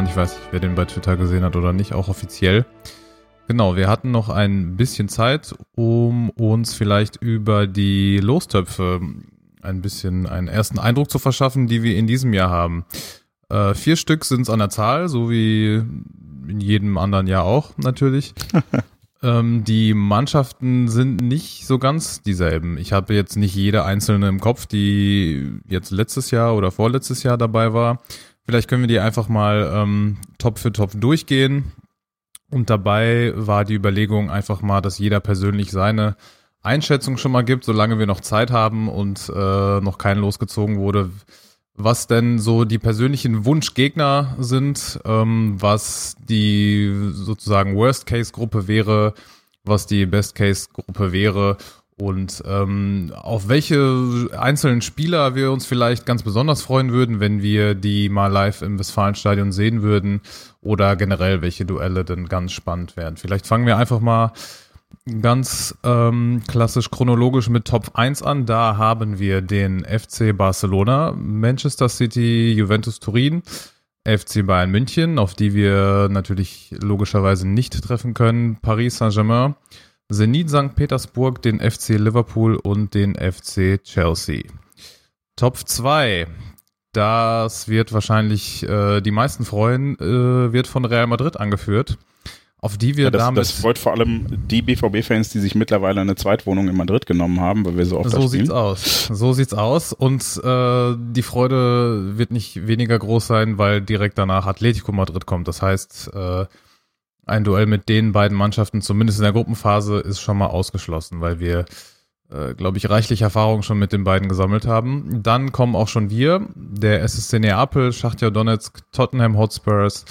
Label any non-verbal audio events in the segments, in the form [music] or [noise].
geplant. Ich weiß nicht, wer den bei Twitter gesehen hat oder nicht, auch offiziell. Genau, wir hatten noch ein bisschen Zeit, um uns vielleicht über die Lostöpfe ein bisschen einen ersten Eindruck zu verschaffen, die wir in diesem Jahr haben. Äh, vier Stück sind es an der Zahl, so wie in jedem anderen Jahr auch natürlich. [laughs] ähm, die Mannschaften sind nicht so ganz dieselben. Ich habe jetzt nicht jede einzelne im Kopf, die jetzt letztes Jahr oder vorletztes Jahr dabei war. Vielleicht können wir die einfach mal ähm, Top für Top durchgehen. Und dabei war die Überlegung einfach mal, dass jeder persönlich seine Einschätzung schon mal gibt, solange wir noch Zeit haben und äh, noch kein losgezogen wurde, was denn so die persönlichen Wunschgegner sind, ähm, was die sozusagen Worst-Case-Gruppe wäre, was die Best-Case-Gruppe wäre und ähm, auf welche einzelnen Spieler wir uns vielleicht ganz besonders freuen würden, wenn wir die mal live im Westfalenstadion sehen würden oder generell welche Duelle denn ganz spannend wären. Vielleicht fangen wir einfach mal ganz ähm, klassisch chronologisch mit Top 1 an. Da haben wir den FC Barcelona, Manchester City, Juventus Turin, FC Bayern München, auf die wir natürlich logischerweise nicht treffen können, Paris Saint-Germain, Zenit St. Petersburg, den FC Liverpool und den FC Chelsea. Top 2. Das wird wahrscheinlich äh, die meisten freuen, äh, wird von Real Madrid angeführt auf die wir ja, das, damit. Das freut vor allem die BVB-Fans, die sich mittlerweile eine Zweitwohnung in Madrid genommen haben, weil wir so oft So sieht's aus. So sieht's aus. Und äh, die Freude wird nicht weniger groß sein, weil direkt danach Atletico Madrid kommt. Das heißt, äh, ein Duell mit den beiden Mannschaften, zumindest in der Gruppenphase, ist schon mal ausgeschlossen, weil wir, äh, glaube ich, reichlich Erfahrung schon mit den beiden gesammelt haben. Dann kommen auch schon wir, der SSC Neapel, Schachtja Donetsk, Tottenham Hotspurs,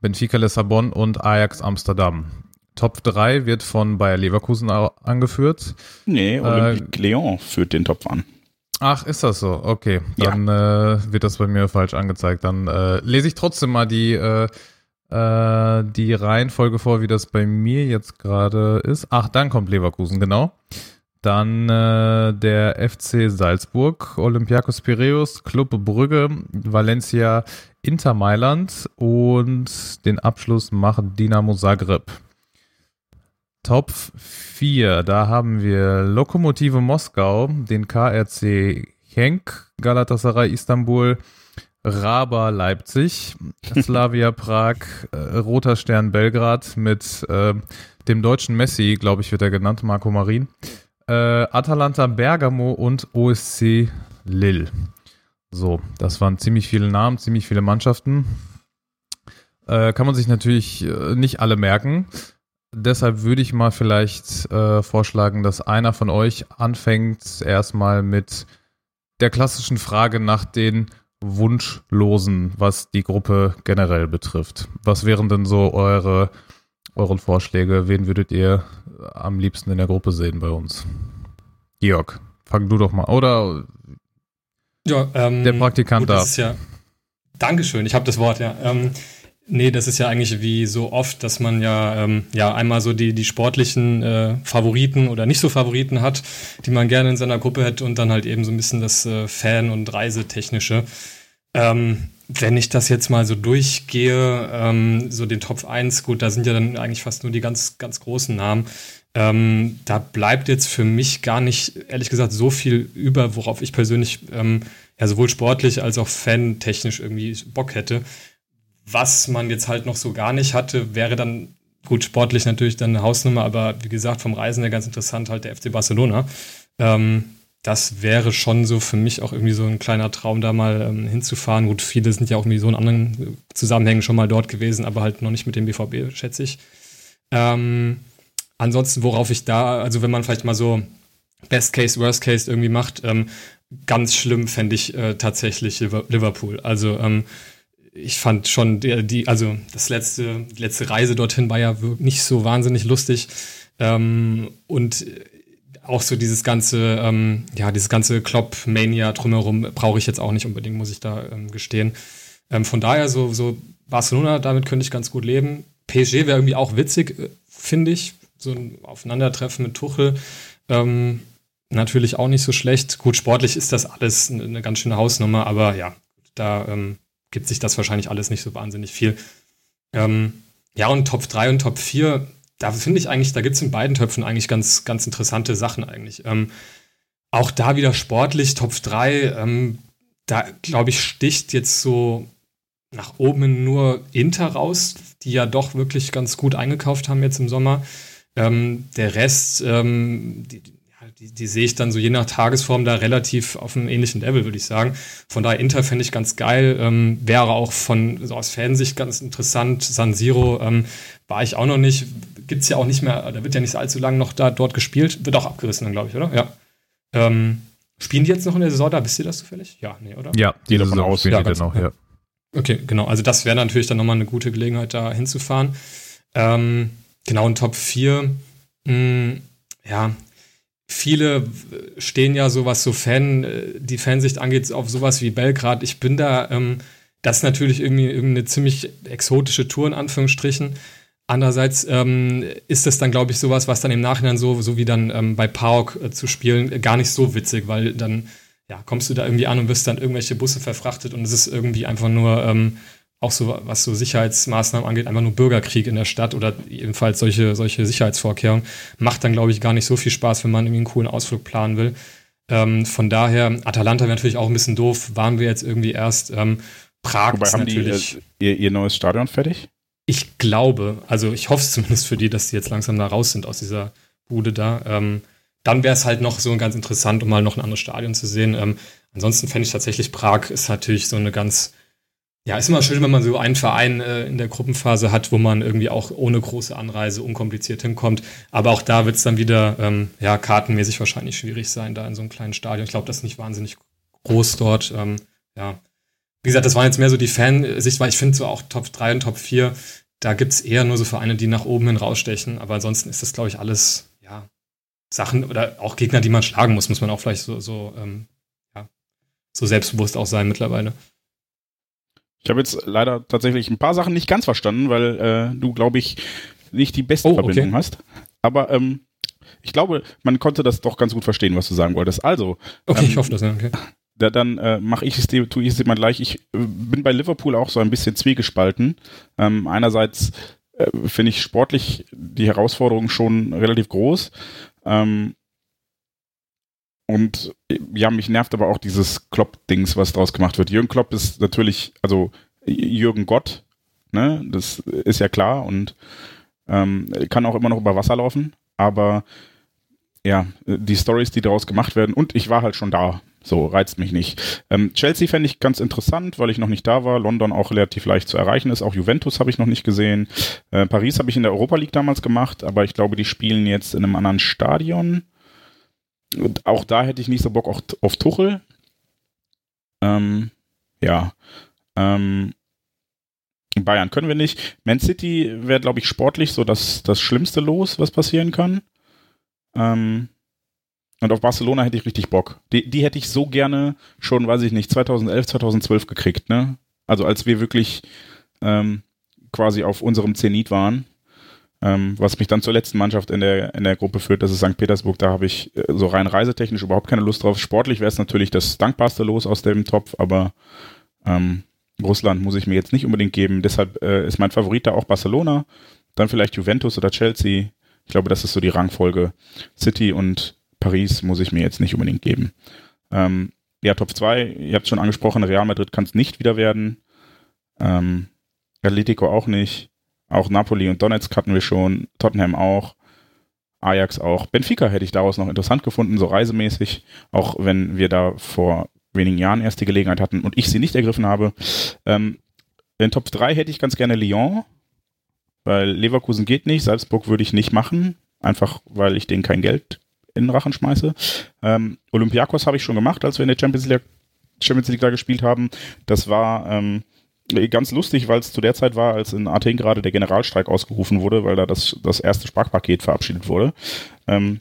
Benfica Lissabon und Ajax Amsterdam. Top 3 wird von Bayer Leverkusen angeführt. Nee, Olympique äh, Lyon führt den Top an. Ach, ist das so? Okay, dann ja. äh, wird das bei mir falsch angezeigt. Dann äh, lese ich trotzdem mal die, äh, die Reihenfolge vor, wie das bei mir jetzt gerade ist. Ach, dann kommt Leverkusen, genau. Dann äh, der FC Salzburg, Olympiakos Piraeus, Club Brügge, Valencia, Inter Mailand und den Abschluss macht Dinamo Zagreb. Top 4, da haben wir Lokomotive Moskau, den KRC Henk, Galatasaray Istanbul, Raba Leipzig, Slavia Prag, äh, Roter Stern Belgrad mit äh, dem deutschen Messi, glaube ich, wird er genannt, Marco Marin äh, Atalanta Bergamo und OSC Lille. So, das waren ziemlich viele Namen, ziemlich viele Mannschaften. Äh, kann man sich natürlich äh, nicht alle merken. Deshalb würde ich mal vielleicht äh, vorschlagen, dass einer von euch anfängt erstmal mit der klassischen Frage nach den Wunschlosen, was die Gruppe generell betrifft. Was wären denn so eure euren Vorschläge. Wen würdet ihr am liebsten in der Gruppe sehen bei uns? Georg, fang du doch mal. Oder ja, ähm, der Praktikant da. Ja, Dankeschön, ich habe das Wort, ja. Ähm, nee, das ist ja eigentlich wie so oft, dass man ja, ähm, ja einmal so die, die sportlichen äh, Favoriten oder nicht so Favoriten hat, die man gerne in seiner Gruppe hätte und dann halt eben so ein bisschen das äh, Fan- und Reisetechnische. Ähm, wenn ich das jetzt mal so durchgehe, ähm, so den Top 1, gut, da sind ja dann eigentlich fast nur die ganz, ganz großen Namen. Ähm, da bleibt jetzt für mich gar nicht, ehrlich gesagt, so viel über, worauf ich persönlich ähm, ja sowohl sportlich als auch fantechnisch irgendwie Bock hätte. Was man jetzt halt noch so gar nicht hatte, wäre dann gut sportlich natürlich dann eine Hausnummer, aber wie gesagt, vom Reisen her ganz interessant halt der FC Barcelona. Ähm, das wäre schon so für mich auch irgendwie so ein kleiner Traum, da mal ähm, hinzufahren. Gut, viele sind ja auch irgendwie so in anderen Zusammenhängen schon mal dort gewesen, aber halt noch nicht mit dem BVB, schätze ich. Ähm, ansonsten, worauf ich da, also wenn man vielleicht mal so Best Case, Worst Case irgendwie macht, ähm, ganz schlimm fände ich äh, tatsächlich Liverpool. Also ähm, ich fand schon die, die, also das letzte, die letzte Reise dorthin war ja nicht so wahnsinnig lustig. Ähm, und auch so dieses ganze, ähm, ja, dieses ganze Klopp-Mania drumherum brauche ich jetzt auch nicht unbedingt, muss ich da ähm, gestehen. Ähm, von daher, so, so Barcelona, damit könnte ich ganz gut leben. PSG wäre irgendwie auch witzig, äh, finde ich. So ein Aufeinandertreffen mit Tuchel. Ähm, natürlich auch nicht so schlecht. Gut, sportlich ist das alles eine, eine ganz schöne Hausnummer, aber ja, da ähm, gibt sich das wahrscheinlich alles nicht so wahnsinnig viel. Ähm, ja, und Top 3 und Top 4, da finde ich eigentlich, da gibt es in beiden Töpfen eigentlich ganz, ganz interessante Sachen eigentlich. Ähm, auch da wieder sportlich, Top 3, ähm, da glaube ich, sticht jetzt so nach oben nur Inter raus, die ja doch wirklich ganz gut eingekauft haben jetzt im Sommer. Ähm, der Rest, ähm, die, die, die, sehe ich dann so je nach Tagesform da relativ auf einem ähnlichen Level, würde ich sagen. Von daher Inter fände ich ganz geil. Ähm, wäre auch von so aus Fansicht ganz interessant. San Siro ähm, war ich auch noch nicht. Gibt es ja auch nicht mehr, da wird ja nicht allzu lange noch da dort gespielt. Wird auch abgerissen dann, glaube ich, oder? Ja. Ähm, spielen die jetzt noch in der Saison da? Wisst ihr das zufällig? Ja, nee, oder? Ja, die davon aus. Ja, die noch, ja. Okay, genau. Also das wäre natürlich dann nochmal eine gute Gelegenheit, da hinzufahren. Ähm, genau, in Top 4. Mh, hm, ja, viele stehen ja so, was so Fan, äh, die Fansicht angeht, auf sowas wie Belgrad. Ich bin da, ähm, das ist natürlich irgendwie eine ziemlich exotische Tour in Anführungsstrichen. Andererseits ähm, ist das dann, glaube ich, sowas, was dann im Nachhinein so, so wie dann ähm, bei Park äh, zu spielen, äh, gar nicht so witzig, weil dann ja, kommst du da irgendwie an und wirst dann irgendwelche Busse verfrachtet und es ist irgendwie einfach nur ähm, auch so, was so Sicherheitsmaßnahmen angeht, einfach nur Bürgerkrieg in der Stadt oder jedenfalls solche, solche Sicherheitsvorkehrungen. Macht dann, glaube ich, gar nicht so viel Spaß, wenn man irgendwie einen coolen Ausflug planen will. Ähm, von daher, Atalanta wäre natürlich auch ein bisschen doof, waren wir jetzt irgendwie erst. Ähm, Prag Wobei, ist haben natürlich. Die, äh, ihr, ihr neues Stadion fertig? Ich glaube, also ich hoffe es zumindest für die, dass die jetzt langsam da raus sind aus dieser Bude da. Ähm, dann wäre es halt noch so ganz interessant, um mal noch ein anderes Stadion zu sehen. Ähm, ansonsten fände ich tatsächlich Prag ist natürlich so eine ganz ja, ist immer schön, wenn man so einen Verein äh, in der Gruppenphase hat, wo man irgendwie auch ohne große Anreise unkompliziert hinkommt. Aber auch da wird es dann wieder, ähm, ja, kartenmäßig wahrscheinlich schwierig sein, da in so einem kleinen Stadion. Ich glaube, das ist nicht wahnsinnig groß dort. Ähm, ja. Wie gesagt, das war jetzt mehr so die Fansicht, weil ich finde so auch Top 3 und Top 4, da gibt es eher nur so Vereine, die nach oben hin rausstechen. Aber ansonsten ist das, glaube ich, alles, ja, Sachen oder auch Gegner, die man schlagen muss, muss man auch vielleicht so, so, ähm, ja, so selbstbewusst auch sein mittlerweile. Ich habe jetzt leider tatsächlich ein paar Sachen nicht ganz verstanden, weil äh, du, glaube ich, nicht die beste oh, Verbindung okay. hast. Aber ähm, ich glaube, man konnte das doch ganz gut verstehen, was du sagen wolltest. Also. Okay, ähm, ich hoffe das, ja, okay. Da, dann äh, mache ich es dir, tue ich es dir mal gleich. Ich äh, bin bei Liverpool auch so ein bisschen zwiegespalten. Ähm, einerseits äh, finde ich sportlich die Herausforderung schon relativ groß. Ähm, und ja, mich nervt aber auch dieses Klopp-Dings, was draus gemacht wird. Jürgen Klopp ist natürlich, also Jürgen Gott, ne, das ist ja klar und ähm, kann auch immer noch über Wasser laufen, aber ja, die Stories, die daraus gemacht werden und ich war halt schon da, so reizt mich nicht. Ähm, Chelsea fände ich ganz interessant, weil ich noch nicht da war. London auch relativ leicht zu erreichen ist. Auch Juventus habe ich noch nicht gesehen. Äh, Paris habe ich in der Europa League damals gemacht, aber ich glaube, die spielen jetzt in einem anderen Stadion. Und auch da hätte ich nicht so Bock auf, auf Tuchel. Ähm, ja. Ähm, Bayern können wir nicht. Man City wäre, glaube ich, sportlich so das, das Schlimmste los, was passieren kann. Ähm, und auf Barcelona hätte ich richtig Bock. Die, die hätte ich so gerne schon, weiß ich nicht, 2011, 2012 gekriegt, ne? Also als wir wirklich ähm, quasi auf unserem Zenit waren. Ähm, was mich dann zur letzten Mannschaft in der, in der Gruppe führt, das ist St. Petersburg. Da habe ich äh, so rein reisetechnisch überhaupt keine Lust drauf. Sportlich wäre es natürlich das dankbarste Los aus dem Topf, aber ähm, Russland muss ich mir jetzt nicht unbedingt geben. Deshalb äh, ist mein Favorit da auch Barcelona, dann vielleicht Juventus oder Chelsea. Ich glaube, das ist so die Rangfolge. City und Paris muss ich mir jetzt nicht unbedingt geben. Ähm, ja, Top 2, ihr habt schon angesprochen, Real Madrid kann es nicht wieder werden. Ähm, Atletico auch nicht. Auch Napoli und Donetsk hatten wir schon, Tottenham auch, Ajax auch. Benfica hätte ich daraus noch interessant gefunden, so reisemäßig, auch wenn wir da vor wenigen Jahren erst die Gelegenheit hatten und ich sie nicht ergriffen habe. Ähm, in Top 3 hätte ich ganz gerne Lyon, weil Leverkusen geht nicht, Salzburg würde ich nicht machen, einfach weil ich denen kein Geld in den Rachen schmeiße. Ähm, Olympiakos habe ich schon gemacht, als wir in der Champions League, Champions League da gespielt haben. Das war ähm, Ganz lustig, weil es zu der Zeit war, als in Athen gerade der Generalstreik ausgerufen wurde, weil da das, das erste Sparkpaket verabschiedet wurde. Ähm,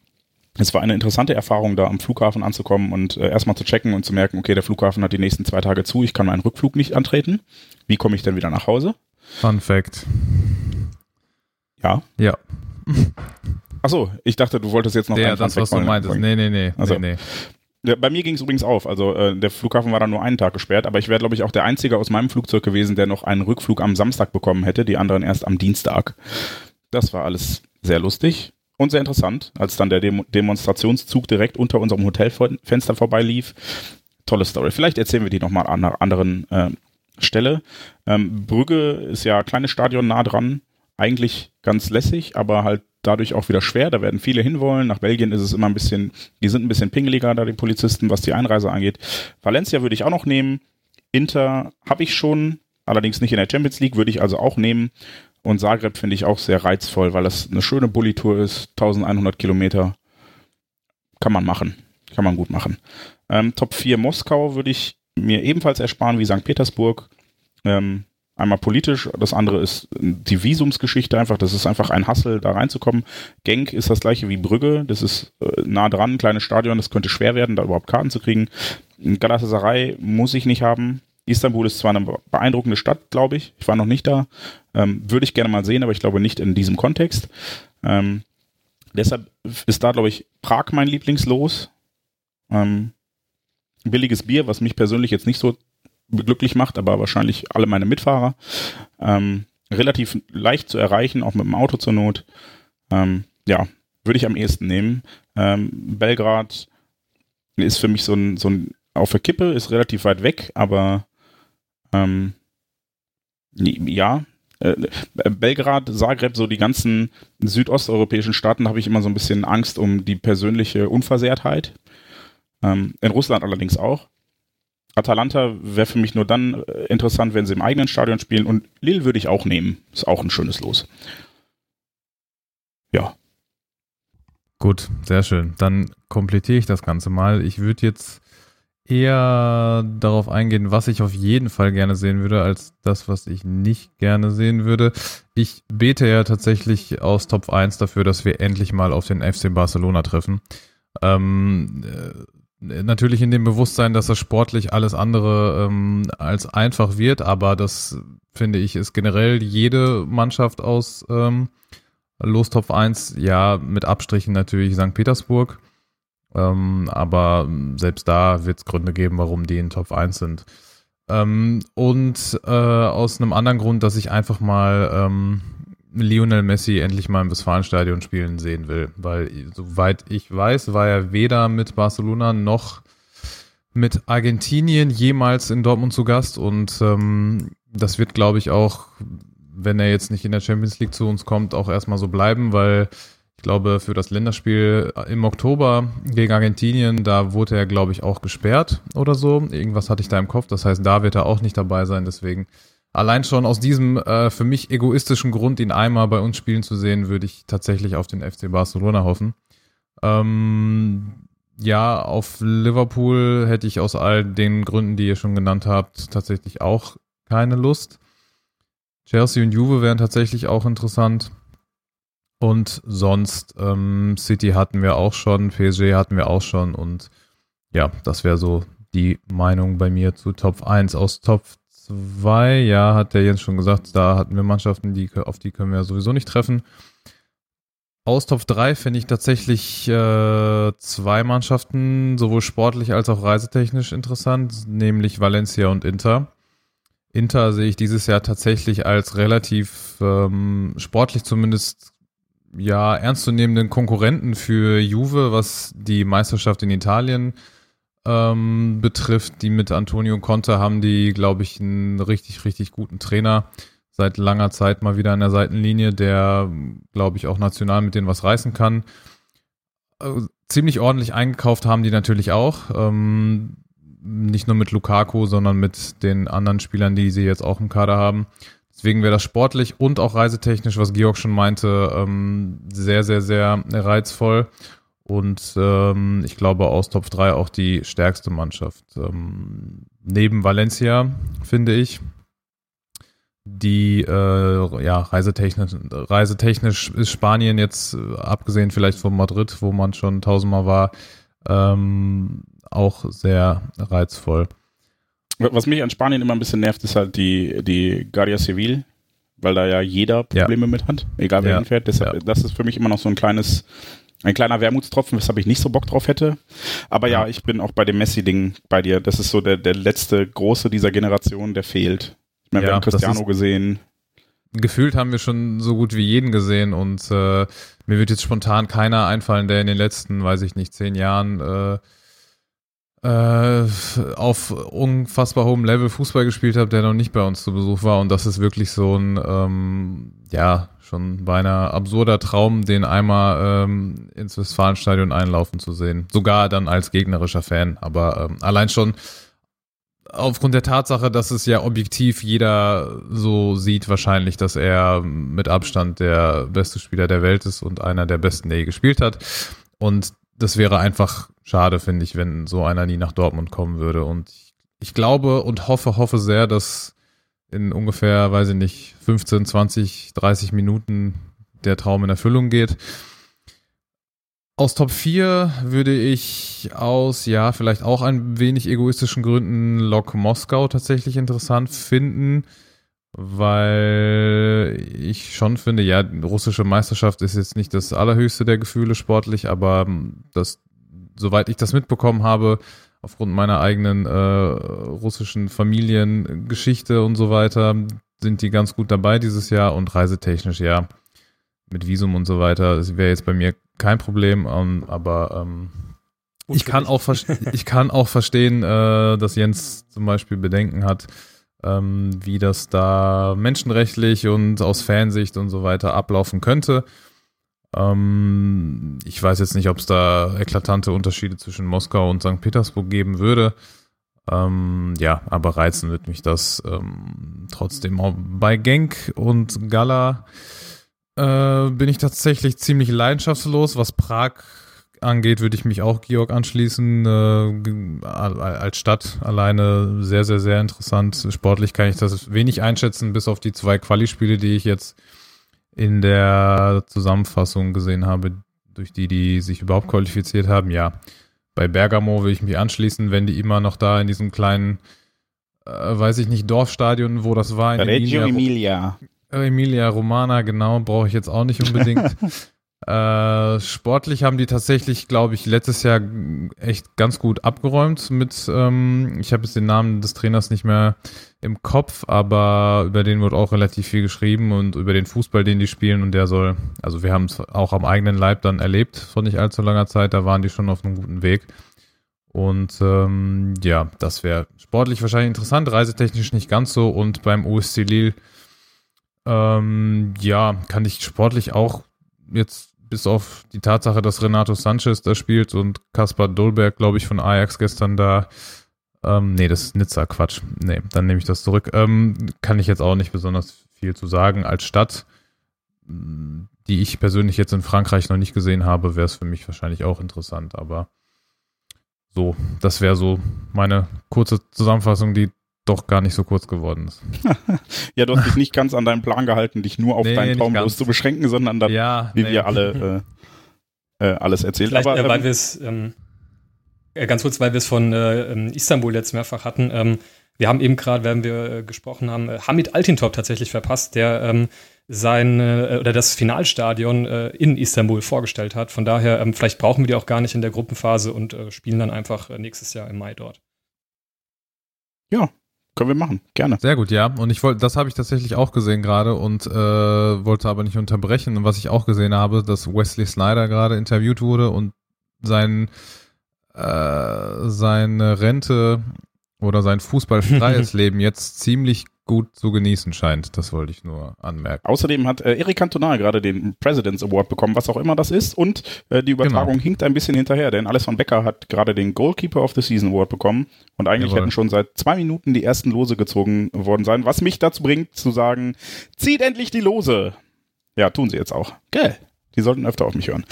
es war eine interessante Erfahrung, da am Flughafen anzukommen und äh, erstmal zu checken und zu merken, okay, der Flughafen hat die nächsten zwei Tage zu, ich kann meinen Rückflug nicht antreten. Wie komme ich denn wieder nach Hause? Fun Fact. Ja. Ja. Achso, ich dachte, du wolltest jetzt noch Ja, das, was du meintest. Nee, nee, nee. Also, nee, nee. Ja, bei mir ging es übrigens auf. Also äh, der Flughafen war dann nur einen Tag gesperrt, aber ich wäre, glaube ich, auch der Einzige aus meinem Flugzeug gewesen, der noch einen Rückflug am Samstag bekommen hätte, die anderen erst am Dienstag. Das war alles sehr lustig und sehr interessant, als dann der Dem Demonstrationszug direkt unter unserem Hotelfenster vorbeilief. Tolle Story. Vielleicht erzählen wir die nochmal an einer anderen äh, Stelle. Ähm, Brügge ist ja kleines Stadion nah dran. Eigentlich ganz lässig, aber halt dadurch auch wieder schwer. Da werden viele hinwollen. Nach Belgien ist es immer ein bisschen, die sind ein bisschen pingeliger da, die Polizisten, was die Einreise angeht. Valencia würde ich auch noch nehmen. Inter habe ich schon, allerdings nicht in der Champions League, würde ich also auch nehmen. Und Zagreb finde ich auch sehr reizvoll, weil das eine schöne Bulli-Tour ist. 1100 Kilometer. Kann man machen. Kann man gut machen. Ähm, Top 4 Moskau würde ich mir ebenfalls ersparen wie St. Petersburg. Ähm, Einmal politisch, das andere ist die Visumsgeschichte einfach. Das ist einfach ein Hassel, da reinzukommen. Genk ist das gleiche wie Brügge. Das ist äh, nah dran, kleines Stadion. Das könnte schwer werden, da überhaupt Karten zu kriegen. Galatasaray muss ich nicht haben. Istanbul ist zwar eine beeindruckende Stadt, glaube ich. Ich war noch nicht da. Ähm, würde ich gerne mal sehen, aber ich glaube nicht in diesem Kontext. Ähm, deshalb ist da, glaube ich, Prag mein Lieblingslos. Ähm, billiges Bier, was mich persönlich jetzt nicht so glücklich macht, aber wahrscheinlich alle meine Mitfahrer. Ähm, relativ leicht zu erreichen, auch mit dem Auto zur Not. Ähm, ja, würde ich am ehesten nehmen. Ähm, Belgrad ist für mich so ein, so ein auf der Kippe, ist relativ weit weg, aber ähm, ja, äh, Belgrad, Zagreb, so die ganzen südosteuropäischen Staaten habe ich immer so ein bisschen Angst um die persönliche Unversehrtheit. Ähm, in Russland allerdings auch. Atalanta wäre für mich nur dann äh, interessant, wenn sie im eigenen Stadion spielen. Und Lille würde ich auch nehmen. Ist auch ein schönes Los. Ja. Gut, sehr schön. Dann komplettiere ich das Ganze mal. Ich würde jetzt eher darauf eingehen, was ich auf jeden Fall gerne sehen würde, als das, was ich nicht gerne sehen würde. Ich bete ja tatsächlich aus Top 1 dafür, dass wir endlich mal auf den FC Barcelona treffen. Ähm, äh, natürlich in dem Bewusstsein, dass das sportlich alles andere ähm, als einfach wird, aber das finde ich ist generell jede Mannschaft aus ähm, Lostopf 1, ja, mit Abstrichen natürlich St. Petersburg. Ähm, aber selbst da wird es Gründe geben, warum die in Top 1 sind. Ähm, und äh, aus einem anderen Grund, dass ich einfach mal ähm, Lionel Messi endlich mal im Westfalenstadion spielen sehen will. Weil, soweit ich weiß, war er weder mit Barcelona noch mit Argentinien jemals in Dortmund zu Gast. Und ähm, das wird, glaube ich, auch, wenn er jetzt nicht in der Champions League zu uns kommt, auch erstmal so bleiben, weil ich glaube, für das Länderspiel im Oktober gegen Argentinien, da wurde er, glaube ich, auch gesperrt oder so. Irgendwas hatte ich da im Kopf. Das heißt, da wird er auch nicht dabei sein. Deswegen allein schon aus diesem äh, für mich egoistischen Grund, ihn einmal bei uns spielen zu sehen, würde ich tatsächlich auf den FC Barcelona hoffen. Ähm, ja, auf Liverpool hätte ich aus all den Gründen, die ihr schon genannt habt, tatsächlich auch keine Lust. Chelsea und Juve wären tatsächlich auch interessant. Und sonst, ähm, City hatten wir auch schon, PSG hatten wir auch schon und ja, das wäre so die Meinung bei mir zu Top 1. Aus Top 2, ja, hat der Jens schon gesagt, da hatten wir Mannschaften, die, auf die können wir sowieso nicht treffen. Aus Top 3 finde ich tatsächlich äh, zwei Mannschaften, sowohl sportlich als auch reisetechnisch interessant, nämlich Valencia und Inter. Inter sehe ich dieses Jahr tatsächlich als relativ ähm, sportlich zumindest ja ernstzunehmenden Konkurrenten für Juve, was die Meisterschaft in Italien ähm, betrifft, die mit Antonio Conte haben die, glaube ich, einen richtig, richtig guten Trainer seit langer Zeit mal wieder an der Seitenlinie, der, glaube ich, auch national mit denen was reißen kann. Äh, ziemlich ordentlich eingekauft haben die natürlich auch. Ähm, nicht nur mit Lukaku, sondern mit den anderen Spielern, die sie jetzt auch im Kader haben. Deswegen wäre das sportlich und auch reisetechnisch, was Georg schon meinte, ähm, sehr, sehr, sehr reizvoll. Und ähm, ich glaube aus Top 3 auch die stärkste Mannschaft. Ähm, neben Valencia, finde ich. Die äh, ja, reisetechnisch, reisetechnisch ist Spanien jetzt, äh, abgesehen vielleicht von Madrid, wo man schon tausendmal war, ähm, auch sehr reizvoll. Was mich an Spanien immer ein bisschen nervt, ist halt die, die Guardia Civil, weil da ja jeder Probleme ja. mit hat, egal wer ja. hinfährt. Deshalb, ja. Das ist für mich immer noch so ein kleines Ein kleiner Wermutstropfen, weshalb ich nicht so Bock drauf hätte. Aber ja, ich bin auch bei dem Messi-Ding bei dir. Das ist so der, der letzte große dieser Generation, der fehlt. Ich meine, ja, wir haben Cristiano gesehen. Gefühlt haben wir schon so gut wie jeden gesehen und äh, mir wird jetzt spontan keiner einfallen, der in den letzten, weiß ich nicht, zehn Jahren äh, äh, auf unfassbar hohem Level Fußball gespielt hat, der noch nicht bei uns zu Besuch war. Und das ist wirklich so ein, ähm, ja, schon beinahe absurder Traum, den einmal ähm, ins Westfalenstadion einlaufen zu sehen. Sogar dann als gegnerischer Fan. Aber ähm, allein schon aufgrund der Tatsache, dass es ja objektiv jeder so sieht, wahrscheinlich, dass er mit Abstand der beste Spieler der Welt ist und einer der besten, der je gespielt hat. Und das wäre einfach schade, finde ich, wenn so einer nie nach Dortmund kommen würde. Und ich, ich glaube und hoffe, hoffe sehr, dass in ungefähr, weiß ich nicht, 15, 20, 30 Minuten der Traum in Erfüllung geht. Aus Top 4 würde ich aus, ja, vielleicht auch ein wenig egoistischen Gründen Lok Moskau tatsächlich interessant finden, weil ich schon finde, ja, russische Meisterschaft ist jetzt nicht das allerhöchste der Gefühle sportlich, aber das, soweit ich das mitbekommen habe, aufgrund meiner eigenen äh, russischen Familiengeschichte und so weiter, sind die ganz gut dabei dieses Jahr und reisetechnisch ja mit Visum und so weiter. Das wäre jetzt bei mir kein Problem, ähm, aber ähm, ich kann auch [laughs] ich kann auch verstehen, äh, dass Jens zum Beispiel Bedenken hat, ähm, wie das da menschenrechtlich und aus Fansicht und so weiter ablaufen könnte. Ähm, ich weiß jetzt nicht, ob es da eklatante Unterschiede zwischen Moskau und St. Petersburg geben würde. Ähm, ja, aber reizen wird mich das ähm, trotzdem. Bei Genk und Gala äh, bin ich tatsächlich ziemlich leidenschaftslos. Was Prag angeht, würde ich mich auch Georg anschließen. Äh, als Stadt alleine sehr, sehr, sehr interessant. Sportlich kann ich das wenig einschätzen, bis auf die zwei Quali-Spiele, die ich jetzt in der Zusammenfassung gesehen habe, durch die die sich überhaupt qualifiziert haben. Ja, bei Bergamo will ich mich anschließen, wenn die immer noch da in diesem kleinen, äh, weiß ich nicht, Dorfstadion, wo das war. In Reggio Emilia. Emilia Romana, genau, brauche ich jetzt auch nicht unbedingt. [laughs] Äh, sportlich haben die tatsächlich, glaube ich, letztes Jahr echt ganz gut abgeräumt mit, ähm, ich habe jetzt den Namen des Trainers nicht mehr im Kopf, aber über den wird auch relativ viel geschrieben und über den Fußball, den die spielen und der soll, also wir haben es auch am eigenen Leib dann erlebt vor nicht allzu langer Zeit, da waren die schon auf einem guten Weg. Und ähm, ja, das wäre sportlich wahrscheinlich interessant, reisetechnisch nicht ganz so und beim OSC Lille ähm, ja, kann ich sportlich auch jetzt bis auf die Tatsache, dass Renato Sanchez da spielt und Kaspar Dolberg, glaube ich, von Ajax gestern da. Ähm, nee, das ist Nizza, Quatsch. Nee, dann nehme ich das zurück. Ähm, kann ich jetzt auch nicht besonders viel zu sagen. Als Stadt, die ich persönlich jetzt in Frankreich noch nicht gesehen habe, wäre es für mich wahrscheinlich auch interessant. Aber so, das wäre so meine kurze Zusammenfassung, die doch gar nicht so kurz geworden ist. [laughs] ja, du hast dich nicht ganz an deinen Plan gehalten, dich nur auf nee, deinen Traumlos zu beschränken, sondern dann, ja, wie nee. wir alle äh, äh, alles erzählt. Vielleicht, Aber, äh, weil ähm, wir es, ähm, äh, ganz kurz, weil wir es von äh, ähm, Istanbul jetzt mehrfach hatten, ähm, wir haben eben gerade, während wir äh, gesprochen haben, Hamid Altintop tatsächlich verpasst, der ähm, sein oder das Finalstadion in Istanbul vorgestellt hat. Von daher, ähm, vielleicht brauchen wir die auch gar nicht in der Gruppenphase und spielen dann einfach nächstes Jahr im Mai dort. Ja, können wir machen, gerne. Sehr gut, ja. Und ich wollte, das habe ich tatsächlich auch gesehen gerade und äh, wollte aber nicht unterbrechen. Und was ich auch gesehen habe, dass Wesley Snyder gerade interviewt wurde und sein äh, seine Rente oder sein fußballfreies [laughs] Leben jetzt ziemlich gut zu genießen scheint. Das wollte ich nur anmerken. Außerdem hat äh, Eric Cantona gerade den President's Award bekommen, was auch immer das ist. Und äh, die Übertragung genau. hinkt ein bisschen hinterher, denn Alessandro Becker hat gerade den Goalkeeper of the Season Award bekommen. Und eigentlich Jawohl. hätten schon seit zwei Minuten die ersten Lose gezogen worden sein, was mich dazu bringt zu sagen, zieht endlich die Lose. Ja, tun sie jetzt auch. Gell. Die sollten öfter auf mich hören.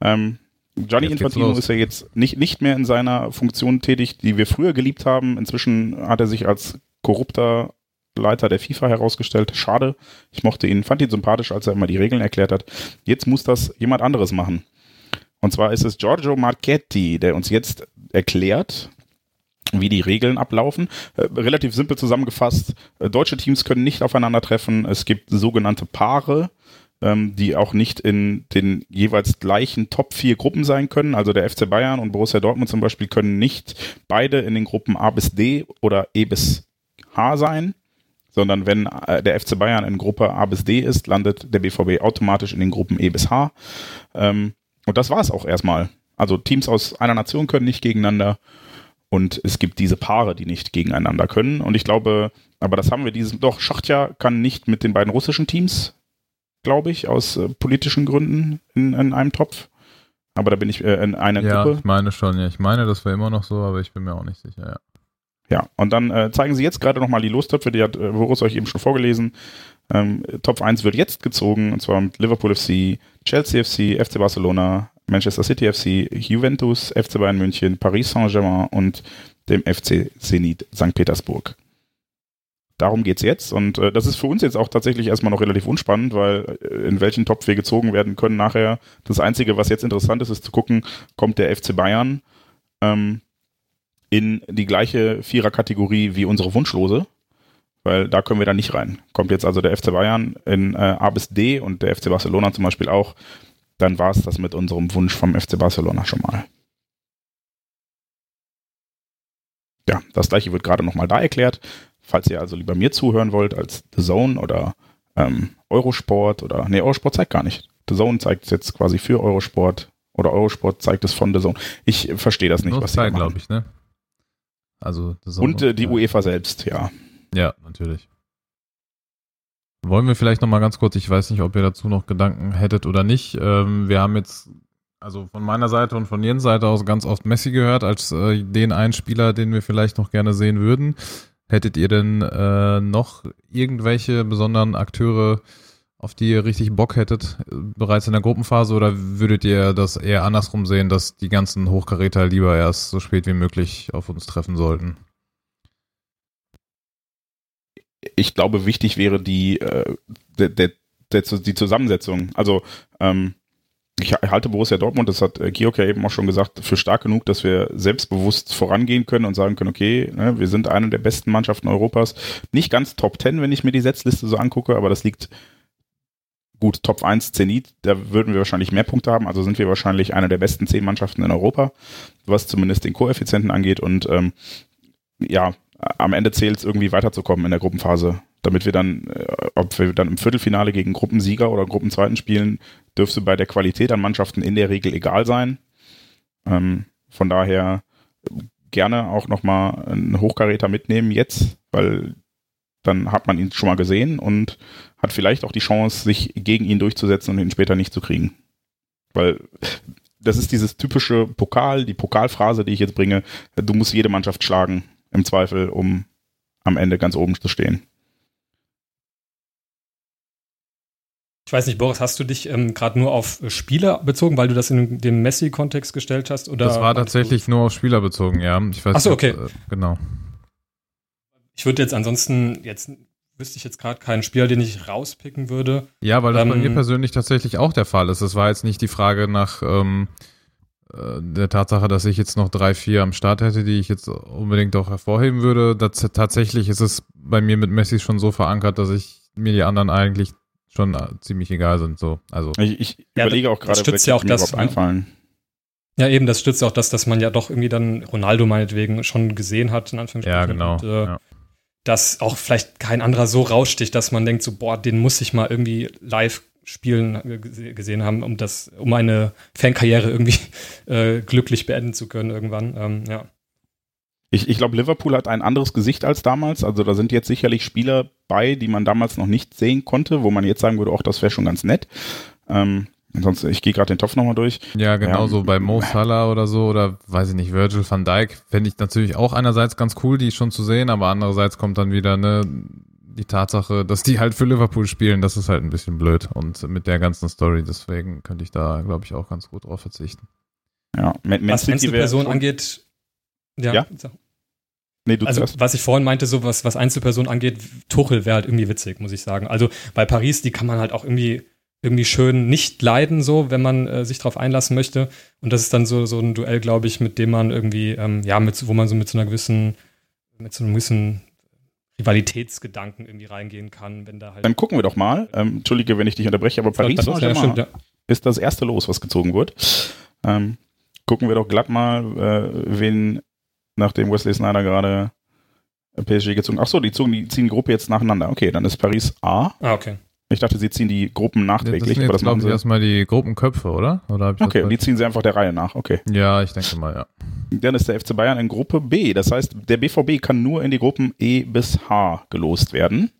Ähm, Gianni jetzt Infantino ist ja jetzt nicht, nicht mehr in seiner Funktion tätig, die wir früher geliebt haben. Inzwischen hat er sich als korrupter Leiter der FIFA herausgestellt. Schade. Ich mochte ihn, fand ihn sympathisch, als er immer die Regeln erklärt hat. Jetzt muss das jemand anderes machen. Und zwar ist es Giorgio Marchetti, der uns jetzt erklärt, wie die Regeln ablaufen. Äh, relativ simpel zusammengefasst. Äh, deutsche Teams können nicht aufeinandertreffen. Es gibt sogenannte Paare. ähm, die auch nicht in den jeweils gleichen Top 4 Gruppen sein können. Also der FC Bayern und Borussia Dortmund zum Beispiel können nicht beide in den Gruppen A bis D oder E bis H sein, sondern wenn äh, der FC Bayern in Gruppe A bis D ist, landet der BVB automatisch in den Gruppen E bis H. Ähm, und das war es auch erstmal. Also Teams aus einer Nation können nicht gegeneinander und es gibt diese Paare, die nicht gegeneinander können. Und ich glaube, aber das haben wir dieses, doch, Schachtja kann nicht mit den beiden russischen Teams, glaube ich, aus äh, politischen Gründen in, in, einem Topf. Aber da bin ich äh, in einer ja, Gruppe. Ja, ich meine schon, ja. Ich meine, das wäre immer noch so, aber ich bin mir auch nicht sicher, ja. Ja, und dann äh, zeigen sie jetzt gerade nochmal die Lostöpfe, die hat äh, Boris euch eben schon vorgelesen. Ähm, Top 1 wird jetzt gezogen, und zwar mit Liverpool FC, Chelsea FC, FC Barcelona, Manchester City FC, Juventus, FC Bayern München, Paris Saint-Germain und dem FC Zenit St. Petersburg. Darum geht's jetzt und äh, das ist für uns jetzt auch tatsächlich erstmal noch relativ unspannend, weil äh, in welchen Topf wir gezogen werden können nachher. Das Einzige, was jetzt interessant ist, ist zu gucken, kommt der FC Bayern ähm, in die gleiche Viererkategorie wie unsere Wunschlose, weil da können wir dann nicht rein. Kommt jetzt also der FC Bayern in äh, A bis D und der FC Barcelona zum Beispiel auch, dann war es das mit unserem Wunsch vom FC Barcelona schon mal. Ja, das gleiche wird gerade nochmal da erklärt. Falls ihr also lieber mir zuhören wollt als The Zone oder ähm, Eurosport oder, nee, Eurosport zeigt gar nicht. The Zone zeigt es jetzt quasi für Eurosport oder Eurosport zeigt es von The Zone. Ich verstehe das nicht, Nur was Sky, glaube ich, ne? Also Und äh, die ja. UEFA selbst, ja. Ja, natürlich. Wollen wir vielleicht noch mal ganz kurz, ich weiß nicht, ob ihr dazu noch Gedanken hättet oder nicht. Ähm, wir haben jetzt, also von meiner Seite und von Jens Seite aus ganz oft Messi gehört, als äh, den einen Spieler, den wir vielleicht noch gerne sehen würden. Hättet ihr denn äh, noch irgendwelche besonderen Akteure, auf die ihr richtig Bock hättet, bereits in der Gruppenphase, oder würdet ihr das eher andersrum sehen, dass die ganzen Hochkaräter lieber erst so spät wie möglich auf uns treffen sollten? Ich glaube, wichtig wäre die, äh, der, der, der, die Zusammensetzung. Also ähm, ich halte Borussia Dortmund, das hat äh, Georg ja eben auch schon gesagt, für stark genug, dass wir selbstbewusst vorangehen können und sagen können, okay, ne, wir sind eine der besten Mannschaften Europas. Nicht ganz Top Ten, wenn ich mir die Setzliste so angucke, aber das liegt gut, Top 1 Zenit, da würden wir wahrscheinlich mehr Punkte haben, also sind wir wahrscheinlich eine der besten zehn Mannschaften in Europa, was zumindest den Koeffizienten angeht und ähm, ja, am Ende zählt es irgendwie weiterzukommen in der Gruppenphase, damit wir dann, äh, ob wir dann im Viertelfinale gegen Gruppensieger oder Gruppenzweiten spielen, dürfte bei der Qualität an Mannschaften in der Regel egal sein. Ähm, von daher gerne auch nochmal einen Hochkaräter mitnehmen jetzt, weil dann hat man ihn schon mal gesehen und hat vielleicht auch die Chance, sich gegen ihn durchzusetzen und ihn später nicht zu kriegen. Weil das ist dieses typische Pokal, die Pokalphrase, die ich jetzt bringe. Du musst jede Mannschaft schlagen, im Zweifel, um am Ende ganz oben zu stehen. Ich weiß nicht, Boris, hast du dich ähm, gerade nur auf Spieler bezogen, weil du das in dem Messi-Kontext gestellt hast? Oder das war tatsächlich nur auf Spieler bezogen, ja. Ich weiß Achso, okay. Äh, genau. Ich würde jetzt ansonsten, jetzt wüsste ich jetzt gerade keinen Spieler, den ich rauspicken würde. Ja, weil das ähm, bei mir persönlich tatsächlich auch der Fall ist. Es war jetzt nicht die Frage nach ähm, äh, der Tatsache, dass ich jetzt noch drei, vier am Start hätte, die ich jetzt unbedingt auch hervorheben würde. Das, tatsächlich ist es bei mir mit Messi schon so verankert, dass ich mir die anderen eigentlich schon äh, ziemlich egal sind. So, also ich, ich ja, überlege auch gerade, welche ja auch das, ne? einfallen. Ja, eben, das stützt auch das, dass man ja doch irgendwie dann Ronaldo meinetwegen schon gesehen hat, in Anführungsstrichen. Ja, genau. Und, äh, ja dass auch vielleicht kein anderer so raussticht, dass man denkt, so, boah, den muss ich mal irgendwie live spielen äh, gesehen haben, um das, um eine Fankarriere irgendwie [laughs] äh, glücklich beenden zu können irgendwann. Ähm, ja. Ich, ich glaube, Liverpool hat ein anderes Gesicht als damals. Also da sind jetzt sicherlich Spieler bei, die man damals noch nicht sehen konnte, wo man jetzt sagen würde, auch das wäre schon ganz nett. Ähm, Ansonsten, ich gehe gerade den Topf nochmal durch. Ja, genau ja. so bei Mo Salah oder so oder weiß ich nicht, Virgil van Dijk fände ich natürlich auch einerseits ganz cool, die schon zu sehen, aber andererseits kommt dann wieder ne, die Tatsache, dass die halt für Liverpool spielen, das ist halt ein bisschen blöd und mit der ganzen Story, deswegen könnte ich da, glaube ich, auch ganz gut drauf verzichten. Ja, Man, Man was Einzelpersonen angeht, ja. ja? Nee, du also, zuerst. was ich vorhin meinte, so was, was Einzelpersonen angeht, Tuchel wäre halt irgendwie witzig, muss ich sagen. Also bei Paris, die kann man halt auch irgendwie irgendwie schön nicht leiden, so, wenn man äh, sich darauf einlassen möchte. Und das ist dann so, so ein Duell, glaube ich, mit dem man irgendwie, ähm, ja, mit, wo man so mit so einer gewissen, mit so einem gewissen Rivalitätsgedanken irgendwie reingehen kann, wenn da halt. Dann gucken wir doch mal. Ähm, Entschuldige, wenn ich dich unterbreche, aber Paris das, ja, stimmt, ja. ist das erste Los, was gezogen wird. Ähm, gucken wir doch glatt mal, äh, wen, nachdem Wesley Snyder gerade PSG gezogen. Ach so, die, zogen, die ziehen die Gruppe jetzt nacheinander. Okay, dann ist Paris A. Ah, okay. Ich dachte, sie ziehen die Gruppen nachträglich. das sind jetzt, glaube ich, erstmal die Gruppenköpfe, oder? oder okay, die ziehen sie einfach der Reihe nach. Okay. Ja, ich denke mal, ja. Dann ist der FC Bayern in Gruppe B. Das heißt, der BVB kann nur in die Gruppen E bis H gelost werden.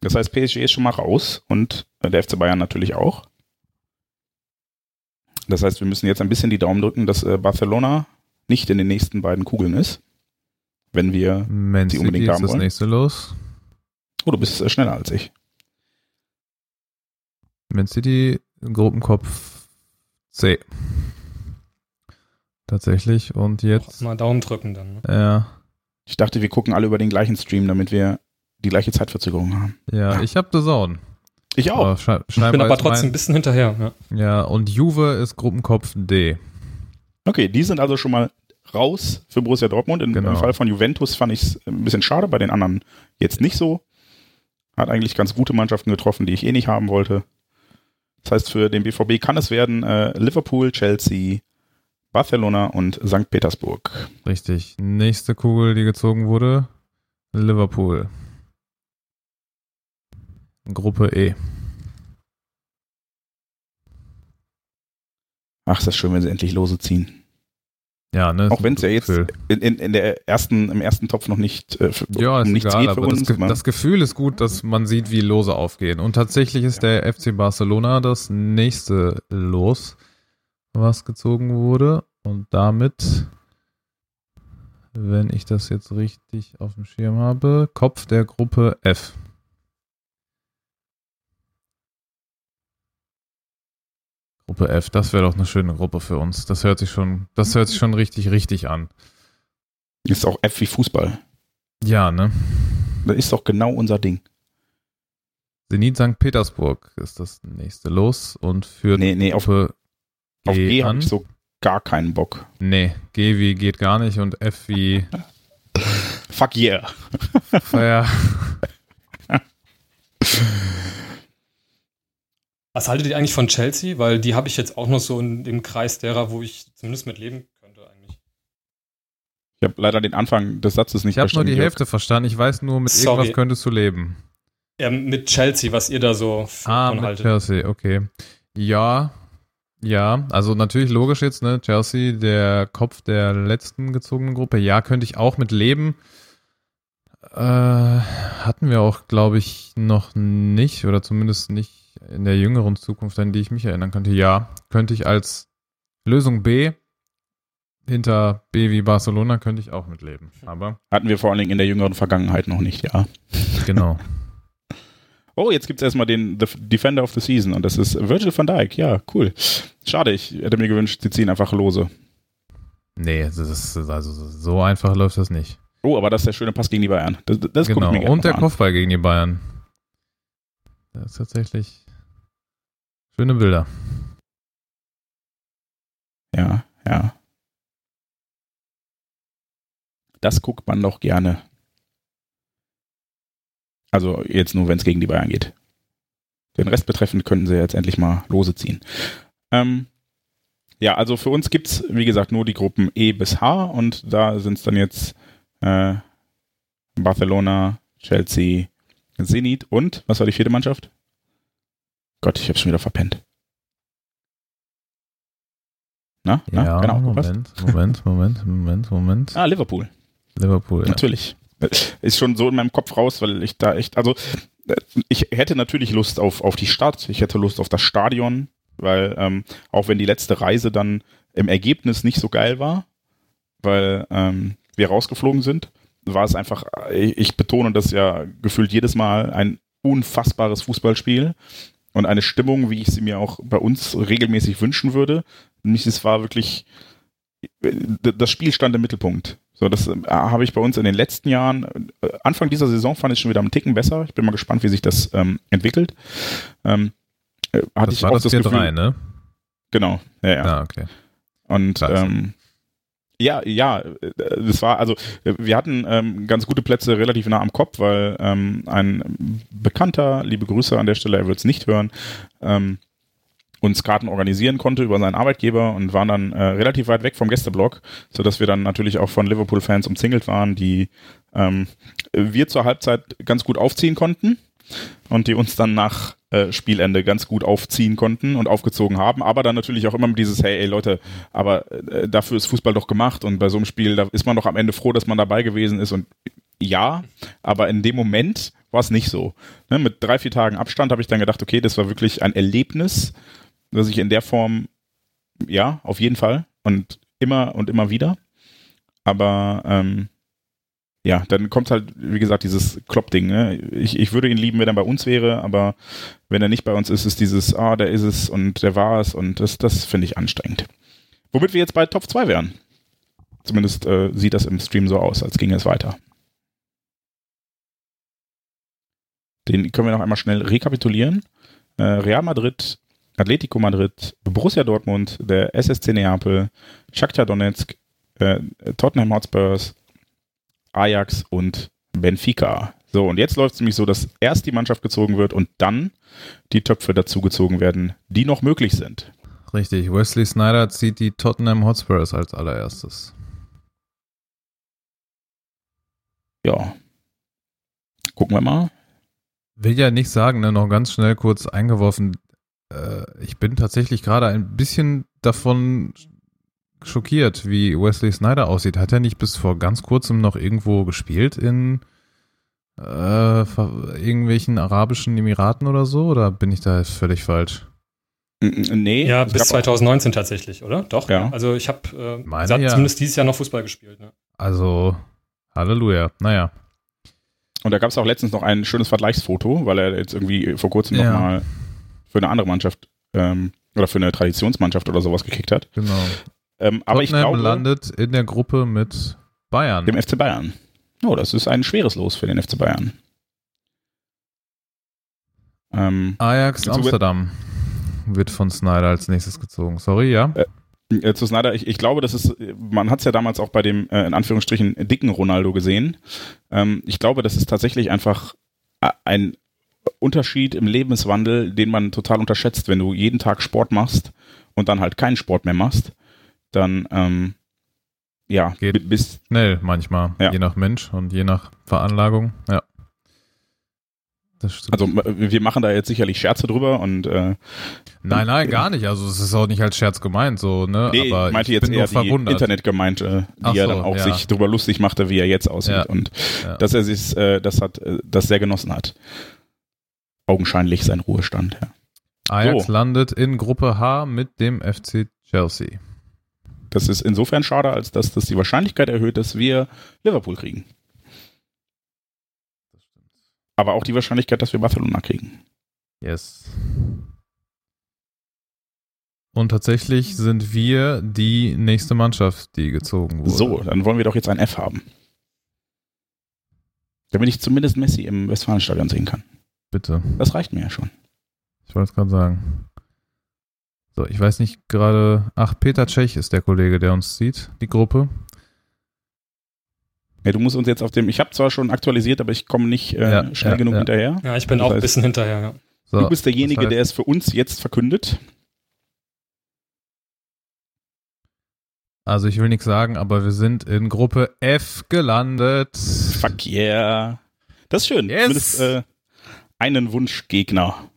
Das heißt, PSG ist schon mal raus und der FC Bayern natürlich auch. Das heißt, wir müssen jetzt ein bisschen die Daumen drücken, dass äh, Barcelona nicht in den nächsten beiden Kugeln ist. Wenn wir Man sie unbedingt City haben ist das nächste los. Oh, du bist äh, schneller als ich. Man City, Gruppenkopf C. Tatsächlich. Und jetzt. Mal Daumen drücken dann. Ne? Ja. Ich dachte, wir gucken alle über den gleichen Stream, damit wir die gleiche Zeitverzögerung haben. Ja, ich habe The Zone. Ich auch. Aber ich bin aber trotzdem ein bisschen hinterher. Ja. ja, und Juve ist Gruppenkopf D. Okay, die sind also schon mal raus für Borussia Dortmund. In, genau. Im Fall von Juventus fand ich es ein bisschen schade, bei den anderen jetzt nicht so. Hat eigentlich ganz gute Mannschaften getroffen, die ich eh nicht haben wollte. Das heißt, für den BVB kann es werden äh, Liverpool, Chelsea, Barcelona und St. Petersburg. Richtig. Nächste Kugel, die gezogen wurde, Liverpool. Gruppe E. Ach, ist das schön, wenn sie endlich Lose ziehen. Ja, ne? Auch wenn es ja jetzt in, in, in, der ersten, im ersten Topf noch nicht äh, ja, ist nichts egal, geht für aber uns. Das, das, Gefühl ist gut, dass man sieht, wie Lose aufgehen. Und tatsächlich ist ja. der FC Barcelona das nächste Los, was gezogen wurde. Und damit, wenn ich das jetzt richtig auf dem Schirm habe, Kopf der Gruppe F. Gruppe F, das wäre doch eine schöne Gruppe für uns. Das hört sich schon, das hört sich schon richtig, richtig an. Ist auch F wie Fußball. Ja, ne? Das ist doch genau unser Ding. Zenit St. Petersburg ist das nächste Los und führt nee, nee, auf, G auf G habe ich so gar keinen Bock. Nee, G wie geht gar nicht und F wie Fuck yeah. ja. [laughs] [laughs] Was haltet ihr eigentlich von Chelsea? Weil die habe ich jetzt auch noch so in dem Kreis derer, wo ich zumindest mit leben könnte eigentlich. Ich habe leider den Anfang des Satzes nicht ich verstanden. Ich habe nur die Hälfte verstanden. Ich weiß nur, mit Sorry. irgendwas könntest du leben. Ja, mit Chelsea, was ihr da so ah, von mit haltet. Chelsea, okay. Ja, ja, also natürlich logisch jetzt, ne? Chelsea, der Kopf der letzten gezogenen Gruppe. Ja, könnte ich auch mit leben. Äh, hatten wir auch, glaube ich, noch nicht oder zumindest nicht in der jüngeren Zukunft, an die ich mich erinnern könnte, ja, könnte ich als Lösung B hinter B wie Barcelona könnte ich auch mitleben. Aber hatten wir vor allen Dingen in der jüngeren Vergangenheit noch nicht, ja. Genau. [laughs] oh, jetzt gibt es erstmal den the Defender of the Season und das ist Virgil van Dijk. Ja, cool. Schade, ich hätte mir gewünscht, sie ziehen einfach lose. Nee, das ist, also so einfach läuft das nicht. Oh, aber das ist der schöne Pass gegen die Bayern. Das, das genau, und der an. Kopfball gegen die Bayern. Das ist tatsächlich Schöne Bilder. Ja, ja. Das guckt man doch gerne. Also jetzt nur, wenn es gegen die Bayern geht. Den Rest betreffend könnten sie jetzt endlich mal lose ziehen. Ähm, ja, also für uns gibt es, wie gesagt, nur die Gruppen E bis H und da sind es dann jetzt äh, Barcelona, Chelsea, Zenit und, was war die vierte Mannschaft? Gott, ich habe schon wieder verpennt. Na, na ja, genau. Moment, Moment, Moment, Moment, Moment. Ah, Liverpool. Liverpool. Natürlich. Ja. Ist schon so in meinem Kopf raus, weil ich da echt, also ich hätte natürlich Lust auf, auf die Stadt, ich hätte Lust auf das Stadion, weil ähm, auch wenn die letzte Reise dann im Ergebnis nicht so geil war, weil ähm, wir rausgeflogen sind, war es einfach, ich betone das ja gefühlt jedes Mal, ein unfassbares Fußballspiel und eine Stimmung, wie ich sie mir auch bei uns regelmäßig wünschen würde. Nämlich es war wirklich, das Spiel stand im Mittelpunkt. So, das äh, habe ich bei uns in den letzten Jahren, äh, Anfang dieser Saison fand ich schon wieder einen Ticken besser. Ich bin mal gespannt, wie sich das ähm, entwickelt. Ähm, äh, hatte das ich war auch das, das 4 Gefühl, 3, ne? Genau, ja, ja. Ah, okay. Und ähm, Ja, ja, das war, also wir hatten ähm, ganz gute Plätze relativ nah am Kopf, weil ähm, ein Bekannter, liebe Grüße an der Stelle, er wird es nicht hören, ähm, uns Karten organisieren konnte über seinen Arbeitgeber und waren dann äh, relativ weit weg vom Gästeblock, sodass wir dann natürlich auch von Liverpool-Fans umzingelt waren, die ähm, wir zur Halbzeit ganz gut aufziehen konnten und die uns dann nach äh, Spielende ganz gut aufziehen konnten und aufgezogen haben, aber dann natürlich auch immer mit dieses, hey, ey Leute, aber äh, dafür ist Fußball doch gemacht und bei so einem Spiel, da ist man doch am Ende froh, dass man dabei gewesen ist und ja, aber in dem Moment war es nicht so. Ne, mit drei, vier Tagen Abstand habe ich dann gedacht, okay, das war wirklich ein Erlebnis, das ich in der Form, ja, auf jeden Fall und immer und immer wieder. Aber ähm, ja, dann kommt halt, wie gesagt, dieses Klopp-Ding. Ne? Ich, ich würde ihn lieben, wenn er bei uns wäre, aber wenn er nicht bei uns ist, ist dieses, ah, der ist es und der war es und das, das finde ich anstrengend. Womit wir jetzt bei Top 2 wären. Zumindest äh, sieht das im Stream so aus, als ginge es weiter. Den können wir noch einmal schnell rekapitulieren. Äh, Real Madrid, Atletico Madrid, Borussia Dortmund, der SSC Neapel, Shakhtar Donetsk, äh, Tottenham Hotspurs, Ajax und Benfica. So, und jetzt läuft es nämlich so, dass erst die Mannschaft gezogen wird und dann die Töpfe dazugezogen werden, die noch möglich sind. Richtig, Wesley Snyder zieht die Tottenham Hotspurs als allererstes. Ja. Gucken wir mal. Will ja nicht sagen, ne, noch ganz schnell kurz eingeworfen. Äh, ich bin tatsächlich gerade ein bisschen davon schockiert, wie Wesley Snyder aussieht. Hat er nicht bis vor ganz kurzem noch irgendwo gespielt in äh, irgendwelchen arabischen Emiraten oder so? Oder bin ich da völlig falsch? Nee. Ja, bis 2019 tatsächlich, oder? Doch. Ja. Also ich habe äh, ja. zumindest dieses Jahr noch Fußball gespielt. Ne? Also, Halleluja. Naja. Und da gab es auch letztens noch ein schönes Vergleichsfoto, weil er jetzt irgendwie vor kurzem ja. nochmal für eine andere Mannschaft ähm, oder für eine Traditionsmannschaft oder sowas gekickt hat. Genau. Ähm, aber ich glaube, landet in der Gruppe mit Bayern. Dem FC Bayern. Oh, das ist ein schweres Los für den FC Bayern. Ähm, Ajax Amsterdam wird von Snyder als nächstes gezogen. Sorry, ja. Äh, äh, zu Snyder, ich, ich glaube, das ist, man hat es ja damals auch bei dem, äh, in Anführungsstrichen, dicken Ronaldo gesehen. Ähm, ich glaube, das ist tatsächlich einfach ein Unterschied im Lebenswandel, den man total unterschätzt, wenn du jeden Tag Sport machst und dann halt keinen Sport mehr machst dann ähm, ja, geht bis schnell manchmal, ja. je nach Mensch und je nach Veranlagung, ja. Also wir machen da jetzt sicherlich Scherze drüber und äh, Nein, nein, gar nicht. Also es ist auch nicht als Scherz gemeint, so, ne? Nee, Aber ich meinte ich jetzt eher die verwundert. Internetgemeinde, die Ach er dann auch ja. sich darüber lustig machte, wie er jetzt aussieht ja. und dass er sich äh, das hat, äh, das sehr genossen hat. Augenscheinlich sein Ruhestand, ja. Ajax so. landet in Gruppe H mit dem FC Chelsea. Das ist insofern schade, als dass das die Wahrscheinlichkeit erhöht, dass wir Liverpool kriegen. Aber auch die Wahrscheinlichkeit, dass wir Barcelona kriegen. Yes. Und tatsächlich sind wir die nächste Mannschaft, die gezogen wurde. So, dann wollen wir doch jetzt ein F haben. Damit ich zumindest Messi im Westfalenstadion sehen kann. Bitte. Das reicht mir ja schon. Ich wollte es gerade sagen. So, ich weiß nicht gerade. Ach, Peter Tschech ist der Kollege, der uns sieht, die Gruppe. Ja, du musst uns jetzt auf dem. Ich habe zwar schon aktualisiert, aber ich komme nicht äh, ja, schnell ja, genug ja. hinterher. Ja, ich bin das auch ein bisschen hinterher, ja. So, du bist derjenige, das heißt, der es für uns jetzt verkündet. Also ich will nichts sagen, aber wir sind in Gruppe F gelandet. Fuck yeah. Das ist schön. Yes. Zumindest äh, einen Wunschgegner.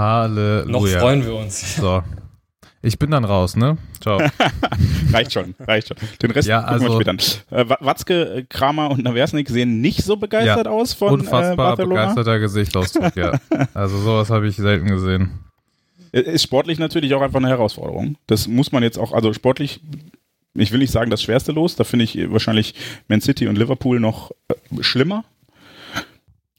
Halleluja. Noch freuen wir uns. So. Ich bin dann raus, ne? Ciao. [laughs] reicht schon, reicht schon. Den Rest ja, also, gucken wir später an. Äh, Watzke, Kramer und Naversnik sehen nicht so begeistert ja, aus von Unfassbar äh, Barcelona. begeisterter Gesichtsausdruck, ja. Also sowas habe ich selten gesehen. Ist sportlich natürlich auch einfach eine Herausforderung. Das muss man jetzt auch, also sportlich, ich will nicht sagen das schwerste Los, da finde ich wahrscheinlich Man City und Liverpool noch äh, schlimmer.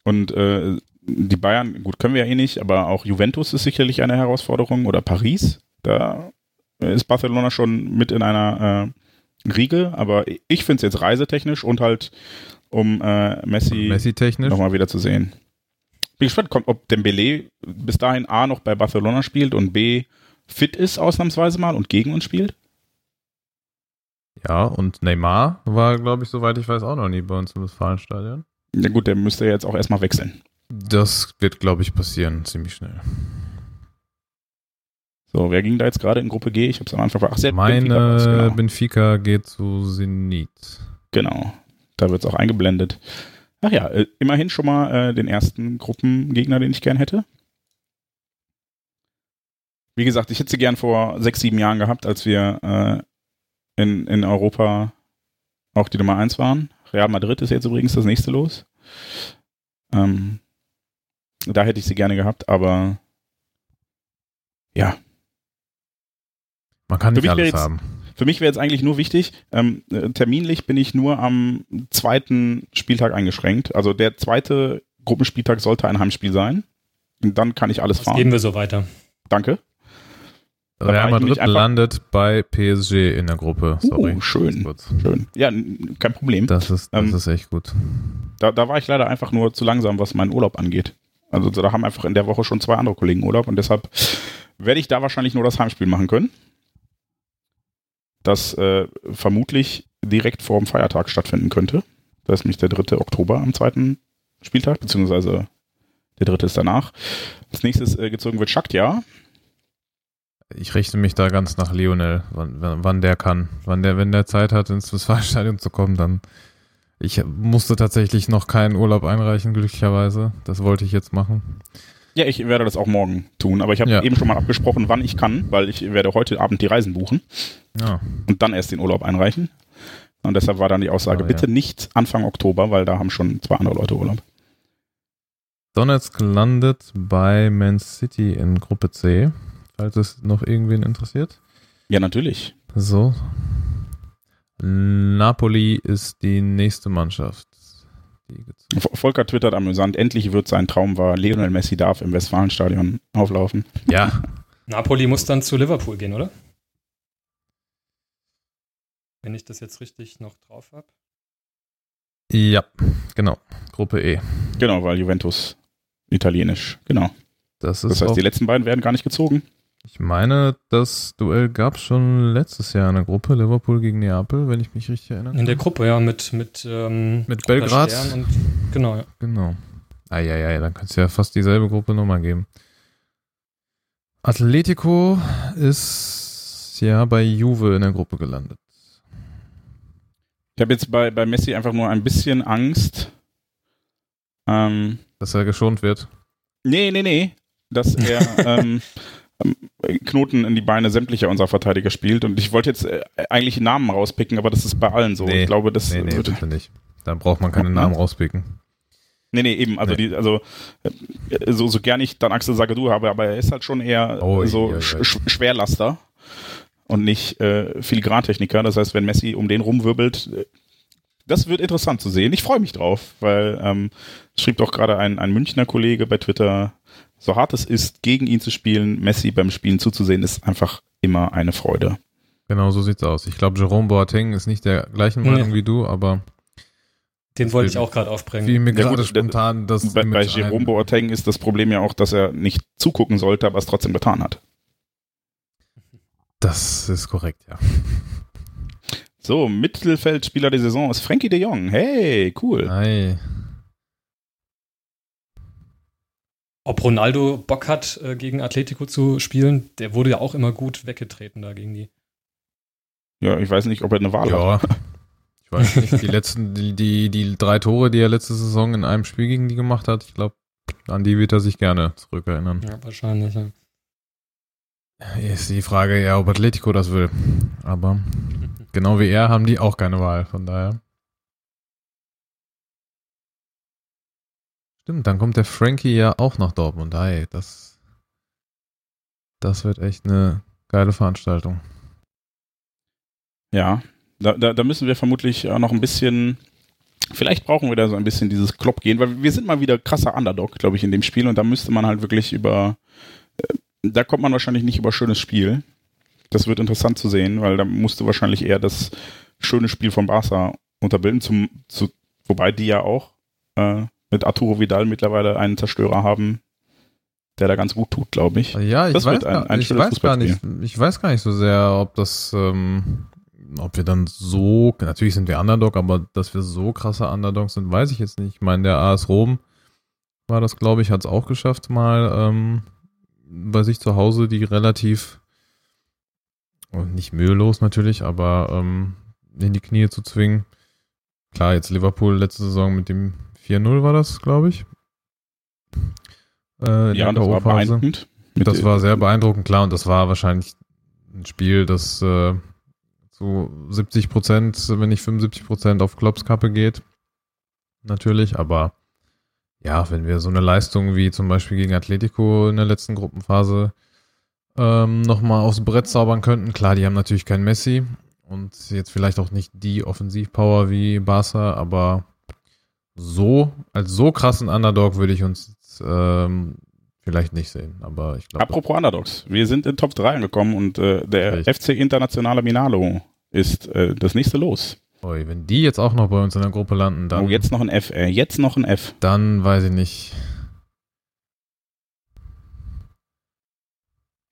Und äh, die Bayern, gut, können wir ja eh nicht, aber auch Juventus ist sicherlich eine Herausforderung oder Paris. Da ist Barcelona schon mit in einer äh, Riege, aber ich finde es jetzt reisetechnisch und halt um äh, Messi, Messi nochmal wieder zu sehen. Bin gespannt, ob Dembele bis dahin A noch bei Barcelona spielt und B fit ist ausnahmsweise mal und gegen uns spielt. Ja, und Neymar war, glaube ich, soweit ich weiß, auch noch nie bei uns im Westfalenstadion. Ja gut, der müsste jetzt auch erstmal wechseln. Das wird, glaube ich, passieren, ziemlich schnell. So, wer ging da jetzt gerade in Gruppe G? Ich habe es am Anfang Ach, sie hat Meine Benfica genau. Benfica geht zu Zenit. genau. Da wird es auch eingeblendet. Ach ja, äh, immerhin schon mal äh, den ersten Gruppengegner, den ich gern hätte. Wie gesagt, ich hätte sie gern vor sechs, sieben Jahren gehabt, als wir äh, in, in Europa auch die Nummer eins waren. Real Madrid ist jetzt übrigens das nächste los. Ähm, da hätte ich sie gerne gehabt, aber ja, Man kann Für nicht mich wäre alles jetzt- haben. Für mich wäre jetzt eigentlich nur wichtig, ähm, äh, terminlich bin ich nur am zweiten Spieltag eingeschränkt. Also der zweite Gruppenspieltag sollte ein Heimspiel sein. Und dann kann ich alles Das fahren. geben wir so weiter. Danke. Real Madrid landet bei PSG in der Gruppe. Sorry. Uh, schön. Schön. Ja, kein Problem. Das ist, das Ähm, ist echt gut. Da, da war ich leider einfach nur zu langsam, was meinen Urlaub angeht. Also da haben einfach in der Woche schon zwei andere Kollegen Urlaub und deshalb werde ich da wahrscheinlich nur das Heimspiel machen können. Das äh, vermutlich direkt vor dem Feiertag stattfinden könnte. Das ist nämlich der 3. Oktober am zweiten Spieltag, beziehungsweise der dritte ist danach. Als nächstes äh, gezogen wird Shakhtar. Ich richte mich da ganz nach Lionel, wann, wann der kann. Wann der, wenn der Zeit hat, ins Westfalenstadion zu kommen, dann. Ich musste tatsächlich noch keinen Urlaub einreichen, glücklicherweise. Das wollte ich jetzt machen. Ja, ich werde das auch morgen tun, aber ich habe Ja. eben schon mal abgesprochen, wann ich kann, weil ich werde heute Abend die Reisen buchen. Ja. und dann erst den Urlaub einreichen. Und deshalb war dann die Aussage, ja. bitte nicht Anfang Oktober, weil da haben schon zwei andere Leute Urlaub. Donetsk landet bei Man City in Gruppe C, falls es noch irgendwen interessiert. Ja, natürlich. So. Napoli ist die nächste Mannschaft. Die Volker twittert amüsant, endlich wird sein Traum wahr, Lionel Messi darf im Westfalenstadion auflaufen. Ja, Napoli muss dann zu Liverpool gehen, oder? Wenn ich das jetzt richtig noch drauf habe. ja, genau. Gruppe E. Genau, weil Juventus italienisch, genau. Das ist Das heißt, auch, die letzten beiden werden gar nicht gezogen. Ich meine, das Duell gab es schon letztes Jahr in der Gruppe, Liverpool gegen Neapel, wenn ich mich richtig erinnere. In der Gruppe, ja, mit, mit, ähm, Mit Belgrad. Und, genau, ja. Genau. Eieiei, dann kannst du ja fast dieselbe Gruppe nochmal geben. Atletico ist ja bei Juve in der Gruppe gelandet. Ich habe jetzt bei, bei Messi einfach nur ein bisschen Angst. Ähm, Dass er geschont wird. nee, nee, nee. Dass er [laughs] ähm, Knoten in die Beine sämtlicher unserer Verteidiger spielt. Und ich wollte jetzt äh, eigentlich Namen rauspicken, aber das ist bei allen so. Nee. Ich glaube, das Nee, nee, wird, bitte nicht. Dann braucht man keine. Namen rauspicken. Nee, nee, eben. Also, Nee. Die, also äh, so, so gern ich dann Axel Sagadou habe, aber er ist halt schon eher Oh, so ja. Sch Sch- Schwerlaster und nicht äh, Filigrantechniker. Das heißt, wenn Messi um den rumwirbelt, äh, das wird interessant zu sehen. Ich freue mich drauf, weil ähm, es schrieb doch gerade ein, ein Münchner Kollege bei Twitter, so hart es ist, gegen ihn zu spielen, Messi beim Spielen zuzusehen, ist einfach immer eine Freude. Genau, so sieht's aus. Ich glaube, Jerome Boateng ist nicht der gleichen Meinung Nee. wie du, aber Den wollte ich auch gerade aufbringen. wie mir Ja, gerade gut, spontan das Bei, bei Jerome Boateng ist das Problem ja auch, dass er nicht zugucken sollte, aber es trotzdem getan hat. Das ist korrekt, ja. So, Mittelfeldspieler der Saison ist Frankie de Jong. Hey, cool. Ei. Ob Ronaldo Bock hat, äh, gegen Atletico zu spielen, der wurde ja auch immer gut weggetreten da gegen die. Ja, ich weiß nicht, ob er eine Wahl hat. Ja. [laughs] Ich weiß nicht, die letzten, die, die, die drei Tore, die er letzte Saison in einem Spiel gegen die gemacht hat, ich glaube, an die wird er sich gerne zurückerinnern. Ja, wahrscheinlich. Ja. Ist die Frage ja, ob Atletico das will. Aber [laughs] genau wie er haben die auch keine Wahl, von daher. Stimmt, dann kommt der Frankie ja auch nach Dortmund. Hey, das, das wird echt eine geile Veranstaltung. Ja, da, da, da müssen wir vermutlich auch noch ein bisschen, vielleicht brauchen wir da so ein bisschen dieses Klopp gehen, weil wir sind mal wieder krasser Underdog, glaube ich, in dem Spiel und da müsste man halt wirklich über, äh, da kommt man wahrscheinlich nicht über schönes Spiel. Das wird interessant zu sehen, weil da musst du wahrscheinlich eher das schöne Spiel von Barca unterbilden, zum, zu, wobei die ja auch äh, mit Arturo Vidal mittlerweile einen Zerstörer haben, der da ganz gut tut, glaube ich. Ja, ich, Das weiß, ein- gar, ein ich weiß gar nicht, ich weiß gar nicht so sehr, ob das, ähm, ob wir dann so, natürlich sind wir Underdog, aber dass wir so krasse Underdogs sind, weiß ich jetzt nicht. Ich meine, der AS Rom war das, glaube ich, hat es auch geschafft, mal ähm, bei sich zu Hause die relativ, nicht mühelos natürlich, aber ähm, in die Knie zu zwingen. Klar, jetzt Liverpool letzte Saison mit dem 4-0 war das, glaube ich. Äh, ja, das war beeindruckend. Das war sehr beeindruckend, klar, und das war wahrscheinlich ein Spiel, das äh, zu 70 Prozent, wenn nicht 75 Prozent auf Klopps Kappe geht. Natürlich, aber ja, wenn wir so eine Leistung wie zum Beispiel gegen Atletico in der letzten Gruppenphase ähm, nochmal aufs Brett zaubern könnten, klar, die haben natürlich kein Messi und jetzt vielleicht auch nicht die Offensivpower wie Barca, aber so, als so krassen Underdog würde ich uns ähm, vielleicht nicht sehen, aber ich glaube. Apropos Underdogs, wir sind in Top 3 angekommen und äh, der Richtig. FC Internationale Minalo ist äh, das nächste Los. Oi, wenn die jetzt auch noch bei uns in der Gruppe landen, dann. Oh, jetzt noch ein F, äh, jetzt noch ein F. Dann weiß ich nicht.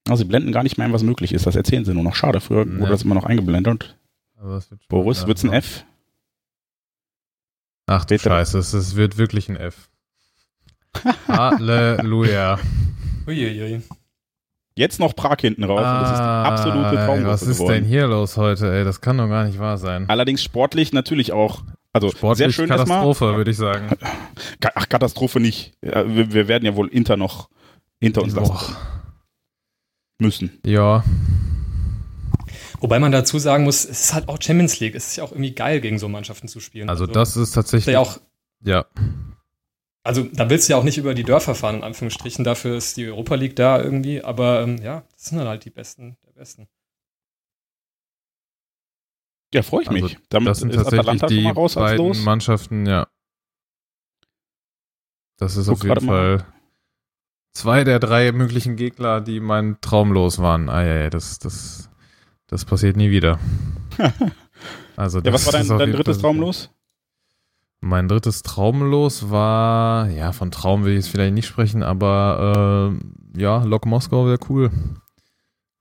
Also, sie blenden gar nicht mehr ein, was möglich ist. Das erzählen sie nur noch. Schade, früher nee. wurde das immer noch eingeblendet. Wird Boris, wird's ein F? Ach du Peter. Scheiße, es, es wird wirklich ein F. Halleluja. Uiuiui. Jetzt noch Prag hinten raus. Ah, das ist die absolute Traumgruppe Was ist geworden. denn hier los heute, ey? Das kann doch gar nicht wahr sein. Allerdings sportlich natürlich auch. Also sportlich sehr schön Katastrophe, würde ich sagen. Ach, Katastrophe nicht. Wir, wir, werden ja wohl Inter noch hinter uns lassen müssen. Ja. Wobei man dazu sagen muss, es ist halt auch Champions League. Es ist ja auch irgendwie geil, gegen so Mannschaften zu spielen. Also, also das ist tatsächlich. Ja, auch, ja. Also da willst du ja auch nicht über die Dörfer fahren, in Anführungsstrichen. Dafür ist die Europa League da irgendwie. Aber ähm, ja, das sind dann halt die Besten der Besten. Ja, freue ich mich. Also, Damit das sind tatsächlich Atalanta die raus beiden los. Mannschaften, ja. Das ist Guck auf jeden Fall mal. zwei der drei möglichen Gegner, die mein Traum los waren. Ah ja, ja, das, das, das passiert nie wieder. [laughs] also ja, was war dein, dein drittes Traum los? Mein drittes Traumlos war, ja, von Traum will ich jetzt vielleicht nicht sprechen, aber äh, ja, Lok Moskau wäre cool.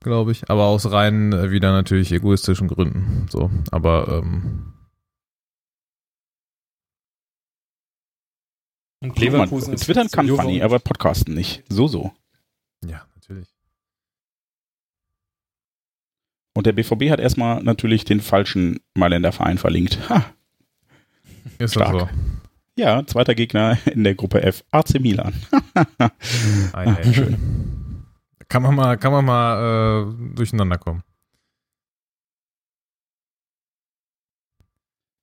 Glaube ich. Aber aus rein äh, wieder natürlich egoistischen Gründen. So, aber ähm, Und Leverkusen. Twittern kann funny, aber Podcasten nicht. So, so. Ja, natürlich. Und der BVB hat erstmal natürlich den falschen Mailänder Verein verlinkt. Ha, ist Stark. das so? Ja, zweiter Gegner in der Gruppe F, AC Milan. [laughs] ah, schön. Kann man mal, kann man mal äh, durcheinander kommen.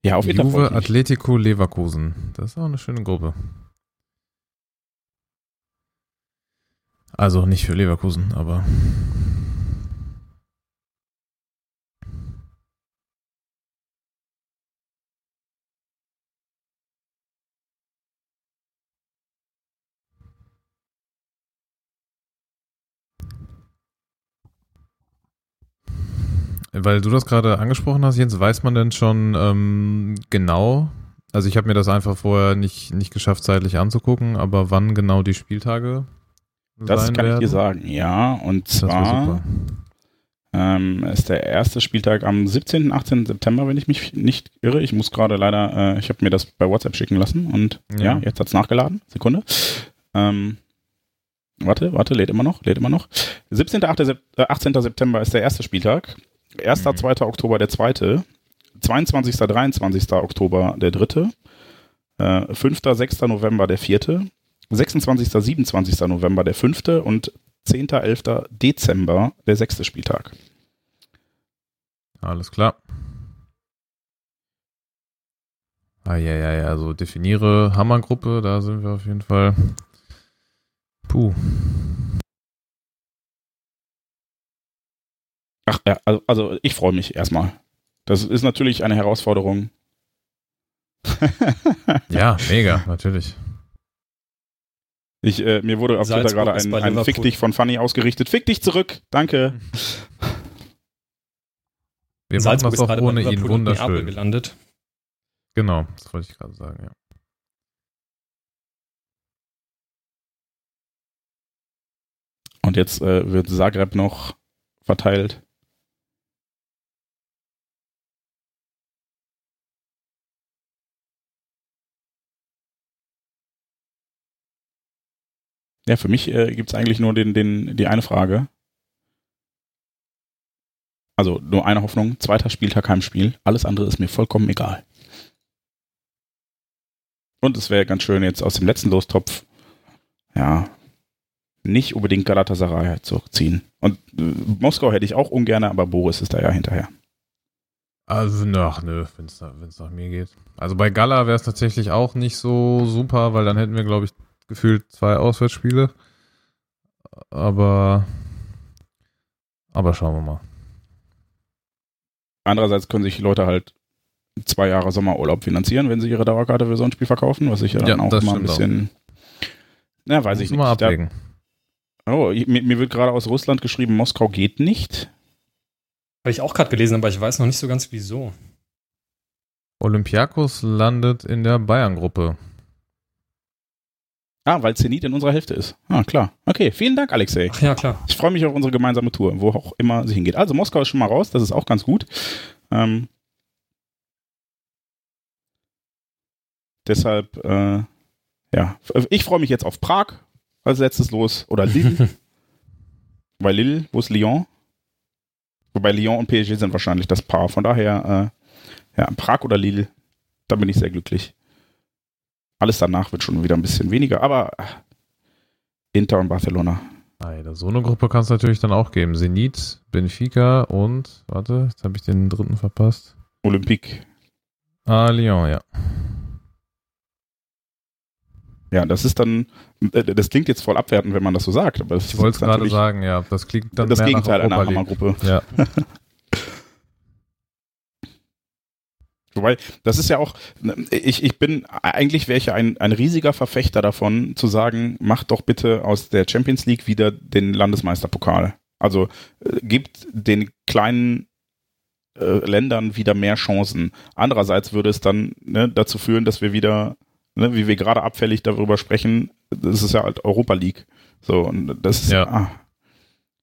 Ja, auf jeden Fall. Juve, Atletico, Leverkusen. Das ist auch eine schöne Gruppe. Also nicht für Leverkusen, aber Weil du das gerade angesprochen hast, Jens, weiß man denn schon ähm, genau, also ich habe mir das einfach vorher nicht, nicht geschafft, zeitlich anzugucken, aber wann genau die Spieltage Das kann werden? ich dir sagen, ja. Und zwar ähm, ist der erste Spieltag am 17., 18. September, wenn ich mich nicht irre. Ich muss gerade leider, äh, ich habe mir das bei WhatsApp schicken lassen und ja, ja jetzt hat es nachgeladen. Sekunde. Ähm, warte, warte, lädt immer noch, lädt immer noch. 17., 18. September ist der erste Spieltag. 1. Mhm. 2. Oktober der zweite, 22. 23. Oktober der dritte, äh, 5. 6. November der vierte, 26. 27. November der fünfte und 10. 11. Dezember der sechste Spieltag. Alles klar. Ah, ja, ja, ja, also definiere Hammergruppe, da sind wir auf jeden Fall. Puh. Ach ja, also, also ich freue mich erstmal. Das ist natürlich eine Herausforderung. [laughs] ja, mega, natürlich. Ich, äh, mir wurde auf Twitter gerade ein, ein Fick dich von Funny ausgerichtet. Fick dich zurück, danke. [laughs] Wir Salzburg machen das auch ohne ihn wunderschön. gelandet. Genau, das wollte ich gerade sagen, ja. Und jetzt äh, wird Zagreb noch verteilt. Ja, für mich äh, gibt es eigentlich nur den, den, die eine Frage. Also nur eine Hoffnung, zweiter Spieltag Heimspiel. Alles andere ist mir vollkommen egal. Und es wäre ganz schön jetzt aus dem letzten Lostopf, ja, nicht unbedingt Galatasaray zu. Und äh, Moskau hätte ich auch ungern, aber Boris ist da ja hinterher. Also, ach nö, wenn es nach mir geht. Also bei Gala wäre es tatsächlich auch nicht so super, weil dann hätten wir, glaube ich, gefühlt zwei Auswärtsspiele. Aber, aber schauen wir mal. Andererseits können sich die Leute halt zwei Jahre Sommerurlaub finanzieren, wenn sie ihre Dauerkarte für so ein Spiel verkaufen, was ich ja dann ja, auch mal ein bisschen. Auch. Na, weiß ich nicht. Mal abwägen. Da, oh, mir, mir wird gerade aus Russland geschrieben, Moskau geht nicht. Habe ich auch gerade gelesen, aber ich weiß noch nicht so ganz wieso. Olympiakos landet in der Bayern-Gruppe. Ah, weil Zenit in unserer Hälfte ist. Ah, klar. Okay, vielen Dank, Alexei. Ach ja, klar. Ich freue mich auf unsere gemeinsame Tour, wo auch immer sie hingeht. Also Moskau ist schon mal raus, das ist auch ganz gut. Ähm, deshalb, äh, ja, ich freue mich jetzt auf Prag als letztes los oder Lille. [laughs] Bei Lille, wo ist Lyon? Wobei Lyon und PSG sind wahrscheinlich das Paar. Von daher, äh, ja, Prag oder Lille, da bin ich sehr glücklich. Alles danach wird schon wieder ein bisschen weniger, aber Inter und Barcelona. Alter, so eine Gruppe kann es natürlich dann auch geben. Zenit, Benfica und, warte, jetzt habe ich den dritten verpasst. Olympique. Ah, Lyon, ja. Ja, das ist dann, äh, das klingt jetzt voll abwertend, wenn man das so sagt. Aber ich wollte es gerade sagen, ja. Das klingt dann das Gegenteil einer Hammergruppe. Ja. [laughs] Wobei, das ist ja auch, ich, ich bin, eigentlich wäre ich ein, ein riesiger Verfechter davon, zu sagen, macht doch bitte aus der Champions League wieder den Landesmeisterpokal. Also äh, gibt den kleinen äh, Ländern wieder mehr Chancen. Andererseits würde es dann ne, dazu führen, dass wir wieder, ne, wie wir gerade abfällig darüber sprechen, das ist ja halt Europa League. So, und das ist, ja. ah,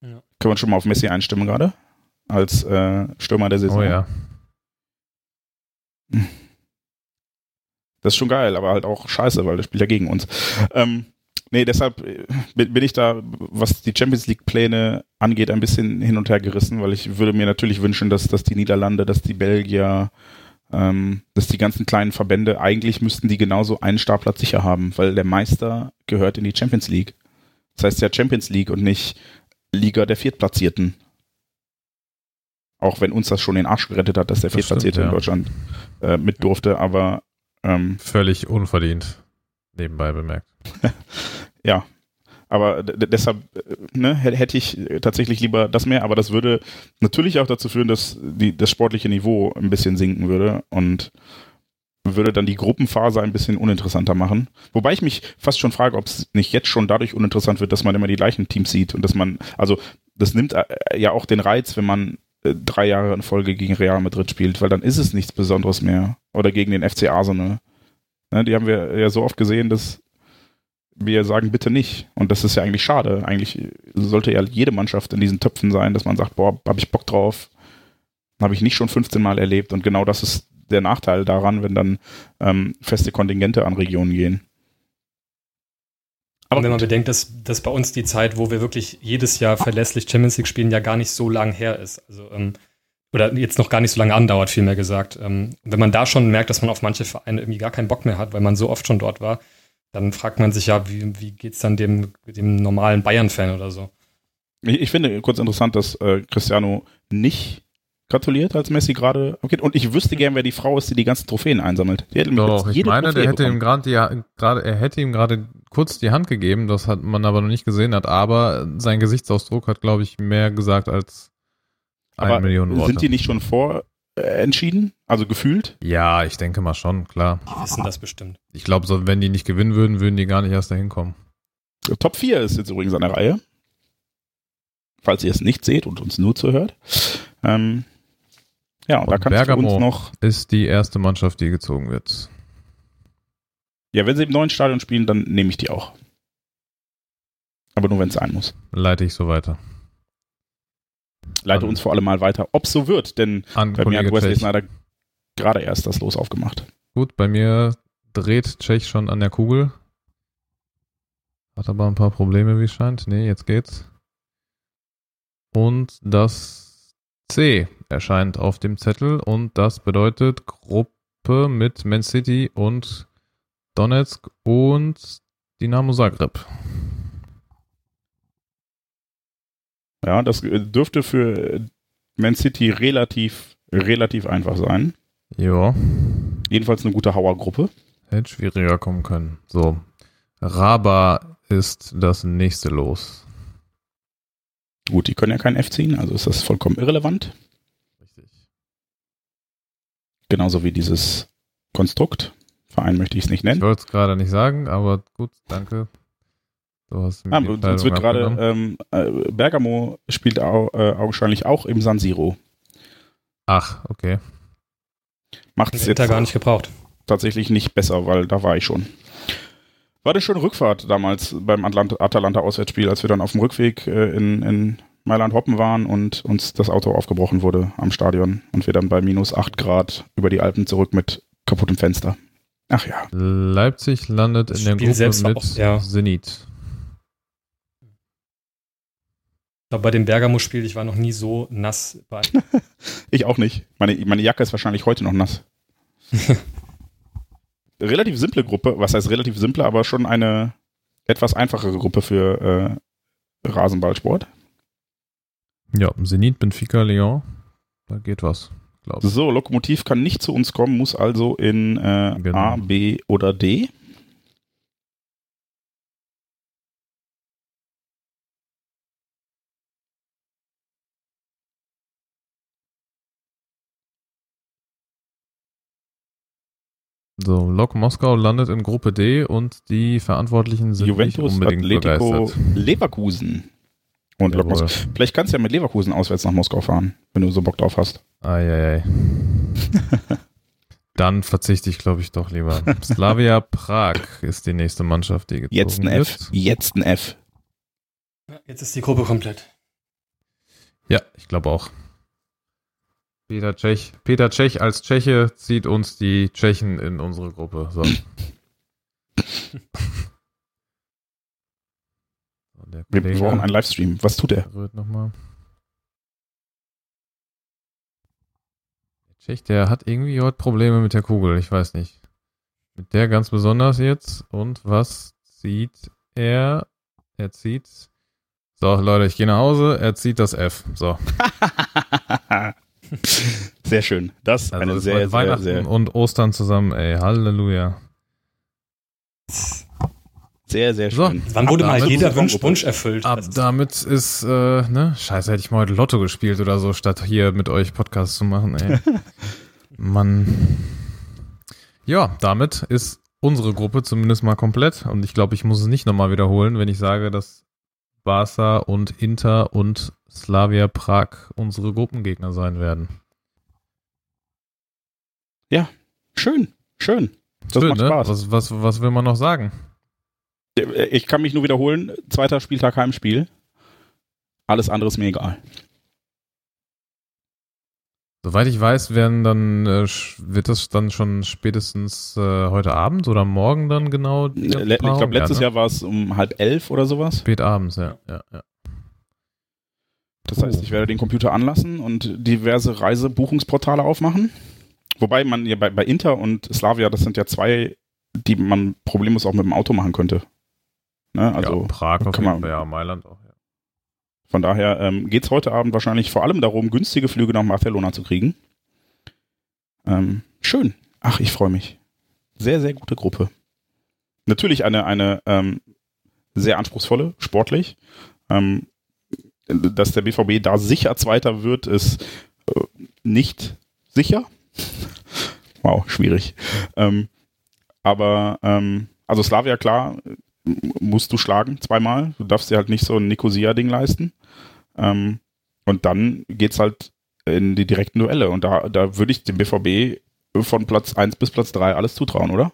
ja. Können wir schon mal auf Messi einstimmen gerade? Als äh, Stürmer der Saison. Oh ja. Das ist schon geil, aber halt auch scheiße, weil das spielt ja gegen uns. Ähm, nee, deshalb äh, bin ich da, was die Champions League-Pläne angeht, ein bisschen hin und her gerissen, weil ich würde mir natürlich wünschen, dass, dass die Niederlande, dass die Belgier, ähm, dass die ganzen kleinen Verbände, eigentlich müssten die genauso einen Startplatz sicher haben, weil der Meister gehört in die Champions League. Das heißt ja Champions League und nicht Liga der Viertplatzierten. Auch wenn uns das schon den Arsch gerettet hat, dass der Viertplatzierte ja. in Deutschland äh, mit durfte, aber ähm, völlig unverdient, nebenbei bemerkt. [laughs] ja, aber deshalb äh, ne, hätte ich tatsächlich lieber das mehr, aber das würde natürlich auch dazu führen, dass die, das sportliche Niveau ein bisschen sinken würde und würde dann die Gruppenphase ein bisschen uninteressanter machen. Wobei ich mich fast schon frage, ob es nicht jetzt schon dadurch uninteressant wird, dass man immer die gleichen Teams sieht und dass man, also das nimmt äh, ja auch den Reiz, wenn man drei Jahre in Folge gegen Real Madrid spielt, weil dann ist es nichts Besonderes mehr. Oder gegen den FC Arsenal. Ne, die haben wir ja so oft gesehen, dass wir sagen, bitte nicht. Und das ist ja eigentlich schade. Eigentlich sollte ja jede Mannschaft in diesen Töpfen sein, dass man sagt, boah, hab ich Bock drauf. Habe ich nicht schon 15 Mal erlebt. Und genau das ist der Nachteil daran, wenn dann ähm, feste Kontingente an Regionen gehen. Aber und wenn man bedenkt, dass, dass bei uns die Zeit, wo wir wirklich jedes Jahr verlässlich Champions League spielen, ja gar nicht so lang her ist. Also, ähm, oder jetzt noch gar nicht so lange andauert, vielmehr gesagt. Ähm, wenn man da schon merkt, dass man auf manche Vereine irgendwie gar keinen Bock mehr hat, weil man so oft schon dort war, dann fragt man sich ja, wie, wie geht es dann dem, dem normalen Bayern-Fan oder so? Ich, ich, finde kurz interessant, dass äh, Cristiano nicht gratuliert, als Messi gerade okay. Und ich wüsste gern, wer die Frau ist, die die ganzen Trophäen einsammelt. Die hätte Doch, ich meine, Trophäe der hätte bekommen. ihm gerade gerade er hätte ihm gerade kurz die Hand gegeben, das hat man aber noch nicht gesehen hat, aber sein Gesichtsausdruck hat glaube ich mehr gesagt als eine Million Worte. Sind die nicht schon vor äh, entschieden, also gefühlt? Ja, ich denke mal schon, klar. Die wissen das bestimmt. Ich glaube, so, wenn die nicht gewinnen würden, würden die gar nicht erst dahin kommen. Top 4 ist jetzt übrigens an der Reihe. Falls ihr es nicht seht und uns nur zuhört. Ähm, ja, und, und da kannst Bergamo du uns noch. Ist die erste Mannschaft, die gezogen wird. Ja, wenn sie im neuen Stadion spielen, dann nehme ich die auch. Aber nur, wenn es sein muss. Leite ich so weiter. Leite an, uns vor allem mal weiter, ob es so wird, denn bei mir hat Wesley Snyder gerade erst das Los aufgemacht. Gut, bei mir dreht Tschech schon an der Kugel. Hat aber ein paar Probleme, wie es scheint. Nee, jetzt geht's. Und das C erscheint auf dem Zettel und das bedeutet Gruppe mit Man City und Donetsk und Dynamo Zagreb. Ja, das dürfte für Man City relativ, relativ einfach sein. Ja. Jedenfalls eine gute Hauer-Gruppe. Hätte schwieriger kommen können. So. Raba ist das nächste Los. Gut, die können ja kein F ziehen, also ist das vollkommen irrelevant. Richtig. Genauso wie dieses Konstrukt. Verein möchte ich es nicht Ich nennen. wollte es gerade nicht sagen, aber gut, danke. Du hast mir Ah, uns wird gerade ähm, äh, Bergamo spielt au, äh, augenscheinlich auch im San Siro. Ach, okay. Macht es jetzt gar nicht gebraucht. tatsächlich nicht besser, weil da war ich schon. War das schon Rückfahrt damals beim Atlant Atalanta-Auswärtsspiel, als wir dann auf dem Rückweg äh, in, in Mailand hoppen waren und uns das Auto aufgebrochen wurde am Stadion und wir dann bei minus 8 Grad über die Alpen zurück mit kaputtem Fenster. Ach ja. Leipzig landet Das in der Spiel Gruppe mit auch- ja. Zenit. Ich glaube, bei dem Bergamo-Spiel, ich war noch nie so nass bei. [laughs] Ich auch nicht. Meine, meine Jacke ist wahrscheinlich heute noch nass. [laughs] relativ simple Gruppe, was heißt relativ simple, aber schon eine etwas einfachere Gruppe für äh, Rasenballsport. Ja, Zenit, Benfica, Lyon. Da geht was, glaube ich. So, Lokomotiv kann nicht zu uns kommen, muss also in äh, Genau. A, B oder D. So, Lok Moskau landet in Gruppe D und die Verantwortlichen sind Juventus, nicht unbedingt Atletico, begeistert. Leverkusen. Und Lok. Moskau. Vielleicht kannst du ja mit Leverkusen auswärts nach Moskau fahren, wenn du so Bock drauf hast. Eieiei. [laughs] Dann verzichte ich, glaube ich, doch lieber. Slavia Prag ist die nächste Mannschaft, die gezogen Jetzt ein F. wird. Jetzt ein F. Jetzt ist die Gruppe komplett. Ja, ich glaube auch. Peter Tschech, Peter Tschech als Tscheche zieht uns die Tschechen in unsere Gruppe. So. [laughs] Wir brauchen einen Livestream. Was tut er? rührt noch mal. Der Tschech, der hat irgendwie heute Probleme mit der Kugel. Ich weiß nicht. Mit der ganz besonders jetzt. Und was zieht er? Er zieht. So, Leute, ich gehe nach Hause. Er zieht das F. So. [laughs] [laughs] sehr schön. Das ist Also eine ist sehr, sehr, Weihnachten sehr, und Ostern zusammen, ey. Halleluja. sehr, sehr So. schön. Wann wurde mal jeder Wunsch, Wunsch erfüllt? Ab Das ist- damit ist, äh, ne? Scheiße, hätte ich mal heute Lotto gespielt oder so, statt hier mit euch Podcast zu machen, ey. [laughs] Mann. Ja, damit ist unsere Gruppe zumindest mal komplett. Und ich glaube, ich muss es nicht nochmal wiederholen, wenn ich sage, dass Barca und Inter und Slavia Prag unsere Gruppengegner sein werden. Schön, schön. Das Schön, macht ne? Spaß. Was, was, was will man noch sagen? Ich kann mich nur wiederholen. Zweiter Spieltag Heimspiel. Alles andere ist mir egal. Soweit ich weiß, werden dann, äh, wird das dann schon spätestens äh, heute Abend oder morgen dann genau? Le ich glaube, letztes ja, ne? Jahr war es um halb elf oder sowas. Spät abends, ja. ja, ja. Das heißt, Oh. ich werde den Computer anlassen und diverse Reisebuchungsportale aufmachen. Wobei man ja bei, bei Inter und Slavia, das sind ja zwei, die man problemlos auch mit dem Auto machen könnte. Ne? Also ja, Prag auf man- ja, Mailand auch, ja. von daher ähm, geht es heute Abend wahrscheinlich vor allem darum, günstige Flüge nach Barcelona zu kriegen. Ähm, schön. Ach, ich freue mich. Sehr, sehr gute Gruppe. Natürlich eine, eine ähm, sehr anspruchsvolle, sportlich. Ähm, dass der BVB da sicher Zweiter wird, ist äh, nicht sicher. [laughs] wow, schwierig. Ähm, aber, ähm, also Slavia, klar, musst du schlagen zweimal. Du darfst dir halt nicht so ein Nicosia-Ding leisten. Ähm, und dann geht's halt in die direkten Duelle. Und da, da würde ich dem BVB von Platz 1 bis Platz 3 alles zutrauen, oder?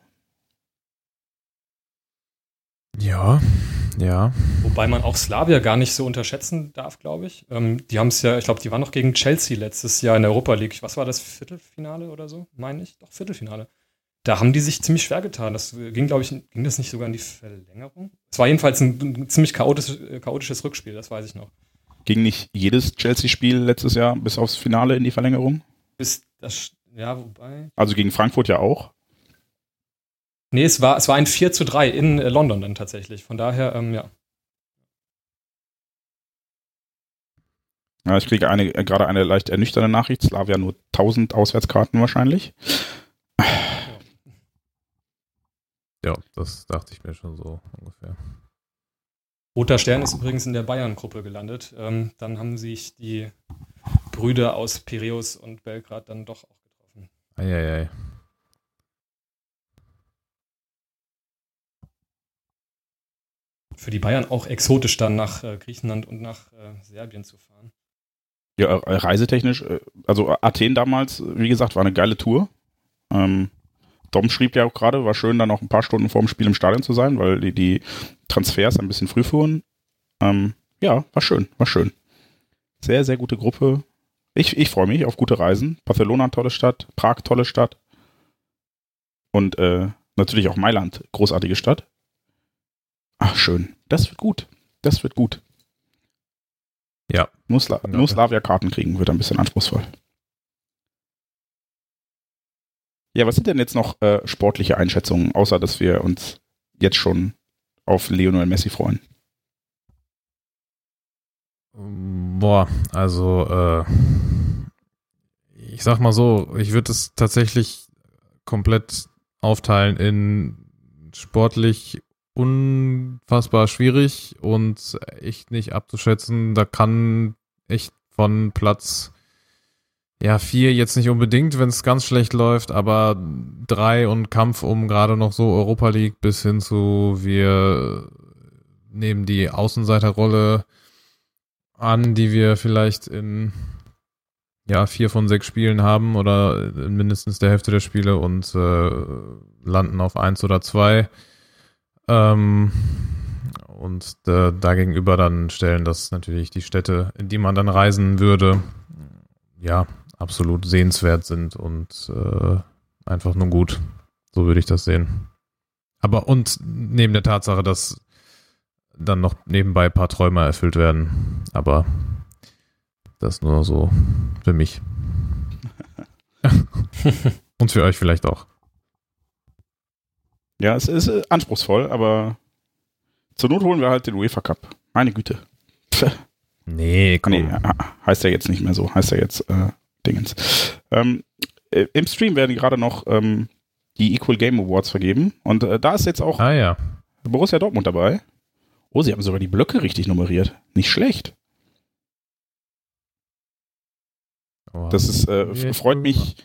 Ja, ja. Wobei man auch Slavia gar nicht so unterschätzen darf, glaube ich. Ähm, die haben es ja, ich glaube, die waren noch gegen Chelsea letztes Jahr in der Europa League. Was war das? Viertelfinale oder so? Meine ich? Doch, Viertelfinale. da haben die sich ziemlich schwer getan. Das ging, glaube ich, ging das nicht sogar in die Verlängerung? Es war jedenfalls ein, ein ziemlich chaotisch, chaotisches Rückspiel, das weiß ich noch. Ging nicht jedes Chelsea-Spiel letztes Jahr bis aufs Finale in die Verlängerung? Bis das, ja, wobei. Also gegen Frankfurt ja auch. Nee, es war, es war ein 4 zu 3 in äh, London dann tatsächlich. Von daher, ähm, ja. Ja, ich kriege eine, äh, gerade eine leicht ernüchternde Nachricht. Slavia nur 1000 Auswärtskarten wahrscheinlich. Ja, das dachte ich mir schon so ungefähr. Roter Stern ist übrigens in der Bayern-Gruppe gelandet. Ähm, dann haben sich die Brüder aus Piräus und Belgrad dann doch auch getroffen. Eieiei. Für die Bayern auch exotisch dann nach äh, Griechenland und nach äh, Serbien zu fahren. Ja, äh, reisetechnisch, äh, also Athen damals, wie gesagt, war eine geile Tour. Ähm, Dom schrieb ja auch gerade, war schön, dann noch ein paar Stunden vor dem Spiel im Stadion zu sein, weil die, die Transfers ein bisschen früh fuhren. Ähm, ja, war schön, war schön. Sehr, sehr gute Gruppe. Ich, ich freue mich auf gute Reisen. Barcelona, tolle Stadt. Prag, tolle Stadt. Und äh, natürlich auch Mailand, großartige Stadt. Ach, schön. Das wird gut. Das wird gut. Ja. Nur, Sla nur Slavia-Karten kriegen wird ein bisschen anspruchsvoll. Ja, was sind denn jetzt noch äh, sportliche Einschätzungen, außer dass wir uns jetzt schon auf Lionel Messi freuen? Boah, also äh, ich sag mal so, ich würde es tatsächlich komplett aufteilen in sportlich unfassbar schwierig und echt nicht abzuschätzen. Da kann echt von Platz ja vier jetzt nicht unbedingt, wenn es ganz schlecht läuft, aber drei und Kampf um gerade noch so Europa League bis hin zu wir nehmen die Außenseiterrolle an, die wir vielleicht in ja vier von sechs Spielen haben oder in mindestens der Hälfte der Spiele und äh, landen auf eins oder zwei ähm, und äh, dagegenüber dann stellen das natürlich die Städte, in die man dann reisen würde, ja, absolut sehenswert sind und äh, einfach nur gut. So würde ich das sehen. Aber und neben der Tatsache, dass dann noch nebenbei ein paar Träume erfüllt werden. Aber das nur so für mich. [laughs] und für euch vielleicht auch. Ja, es ist äh, anspruchsvoll, aber zur Not holen wir halt den UEFA Cup. Meine Güte. [laughs] Nee, komm. Nee, heißt ja jetzt nicht mehr so. Heißt ja jetzt äh, Dingens. Ähm, äh, Im Stream werden gerade noch ähm, die Equal Game Awards vergeben. Und äh, da ist jetzt auch ah, ja. Borussia Dortmund dabei. Oh, sie haben sogar die Blöcke richtig nummeriert. Nicht schlecht. Das ist, äh, freut mich.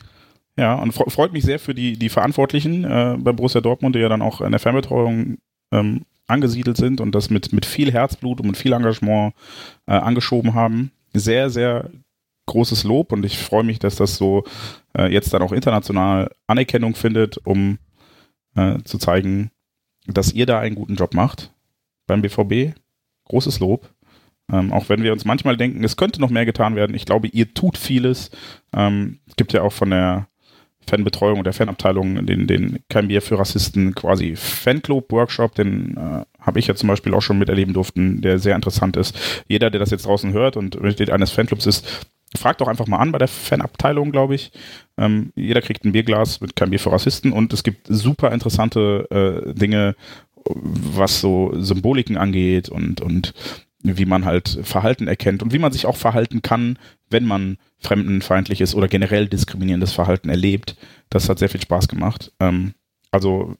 Ja, und freut mich sehr für die, die Verantwortlichen äh, bei Borussia Dortmund, die ja dann auch in der Fernbetreuung ähm, angesiedelt sind und das mit, mit viel Herzblut und mit viel Engagement äh, angeschoben haben. Sehr, sehr großes Lob und ich freue mich, dass das so äh, jetzt dann auch international Anerkennung findet, um äh, zu zeigen, dass ihr da einen guten Job macht beim BVB. Großes Lob. Ähm, auch wenn wir uns manchmal denken, es könnte noch mehr getan werden. Ich glaube, ihr tut vieles. Ähm, es gibt ja auch von der Fanbetreuung und der Fanabteilung, den, den Kein Bier für Rassisten quasi Fanclub-Workshop, den äh, habe ich ja zum Beispiel auch schon miterleben durften, der sehr interessant ist. Jeder, der das jetzt draußen hört und Mitglied eines Fanclubs ist, fragt doch einfach mal an bei der Fanabteilung, glaube ich. Ähm, jeder kriegt ein Bierglas mit Kein Bier für Rassisten und es gibt super interessante äh, Dinge, was so Symboliken angeht und, und wie man halt Verhalten erkennt und wie man sich auch verhalten kann, wenn man fremdenfeindliches oder generell diskriminierendes Verhalten erlebt. Das hat sehr viel Spaß gemacht. Ähm, also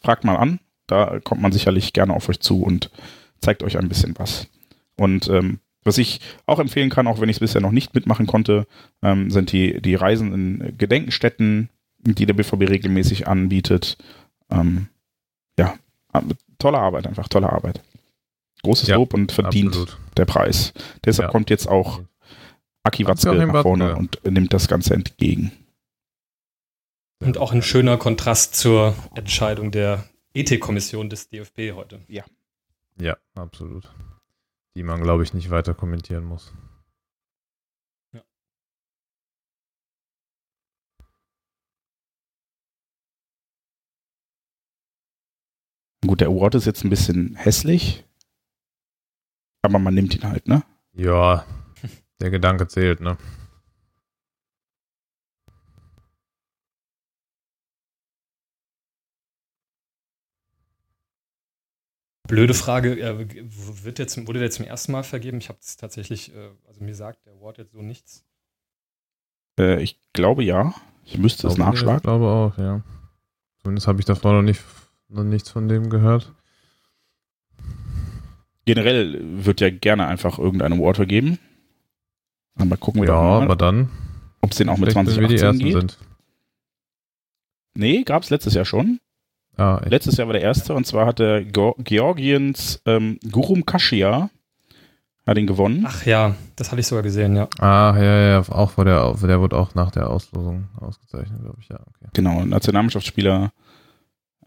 fragt mal an, da kommt man sicherlich gerne auf euch zu und zeigt euch ein bisschen was. Und ähm, was ich auch empfehlen kann, auch wenn ich es bisher noch nicht mitmachen konnte, ähm, sind die, die Reisen in Gedenkenstätten, die der BVB regelmäßig anbietet. Ähm, ja, tolle Arbeit, einfach tolle Arbeit. Großes ja, Lob und verdient absolut. der Preis. Deshalb ja. kommt jetzt auch Aki Watzke nach vorne und nimmt das Ganze entgegen. Und auch ein schöner Kontrast zur Entscheidung der Ethikkommission des DFB heute. Ja. Ja, absolut. Die man, glaube ich, nicht weiter kommentieren muss. Gut, der Award ist jetzt ein bisschen hässlich, aber man nimmt ihn halt, ne? Ja, der Gedanke zählt, ne? Blöde Frage, wird jetzt, wurde der zum ersten Mal vergeben? Ich habe es tatsächlich, äh, also mir sagt der Award jetzt so nichts. Äh, ich glaube ja. Ich müsste es nachschlagen. Ich glaube auch, ja. Zumindest habe ich davor noch, nicht, noch nichts von dem gehört. Generell wird ja gerne einfach irgendein Award vergeben. Aber gucken wir ja, doch mal. Ja, aber dann. Ob es den auch mit 2018 die ersten geht. sind. Nee, gab es letztes Jahr schon. Ah, Letztes Jahr war der erste und zwar hatte Georgiens ähm, Gurum Kashia hat ihn gewonnen. Ach ja, das hatte ich sogar gesehen, ja. Ah, ja, ja, auch vor der, der wurde auch nach der Auslosung ausgezeichnet, glaube ich, ja. Okay. Genau, Nationalmannschaftsspieler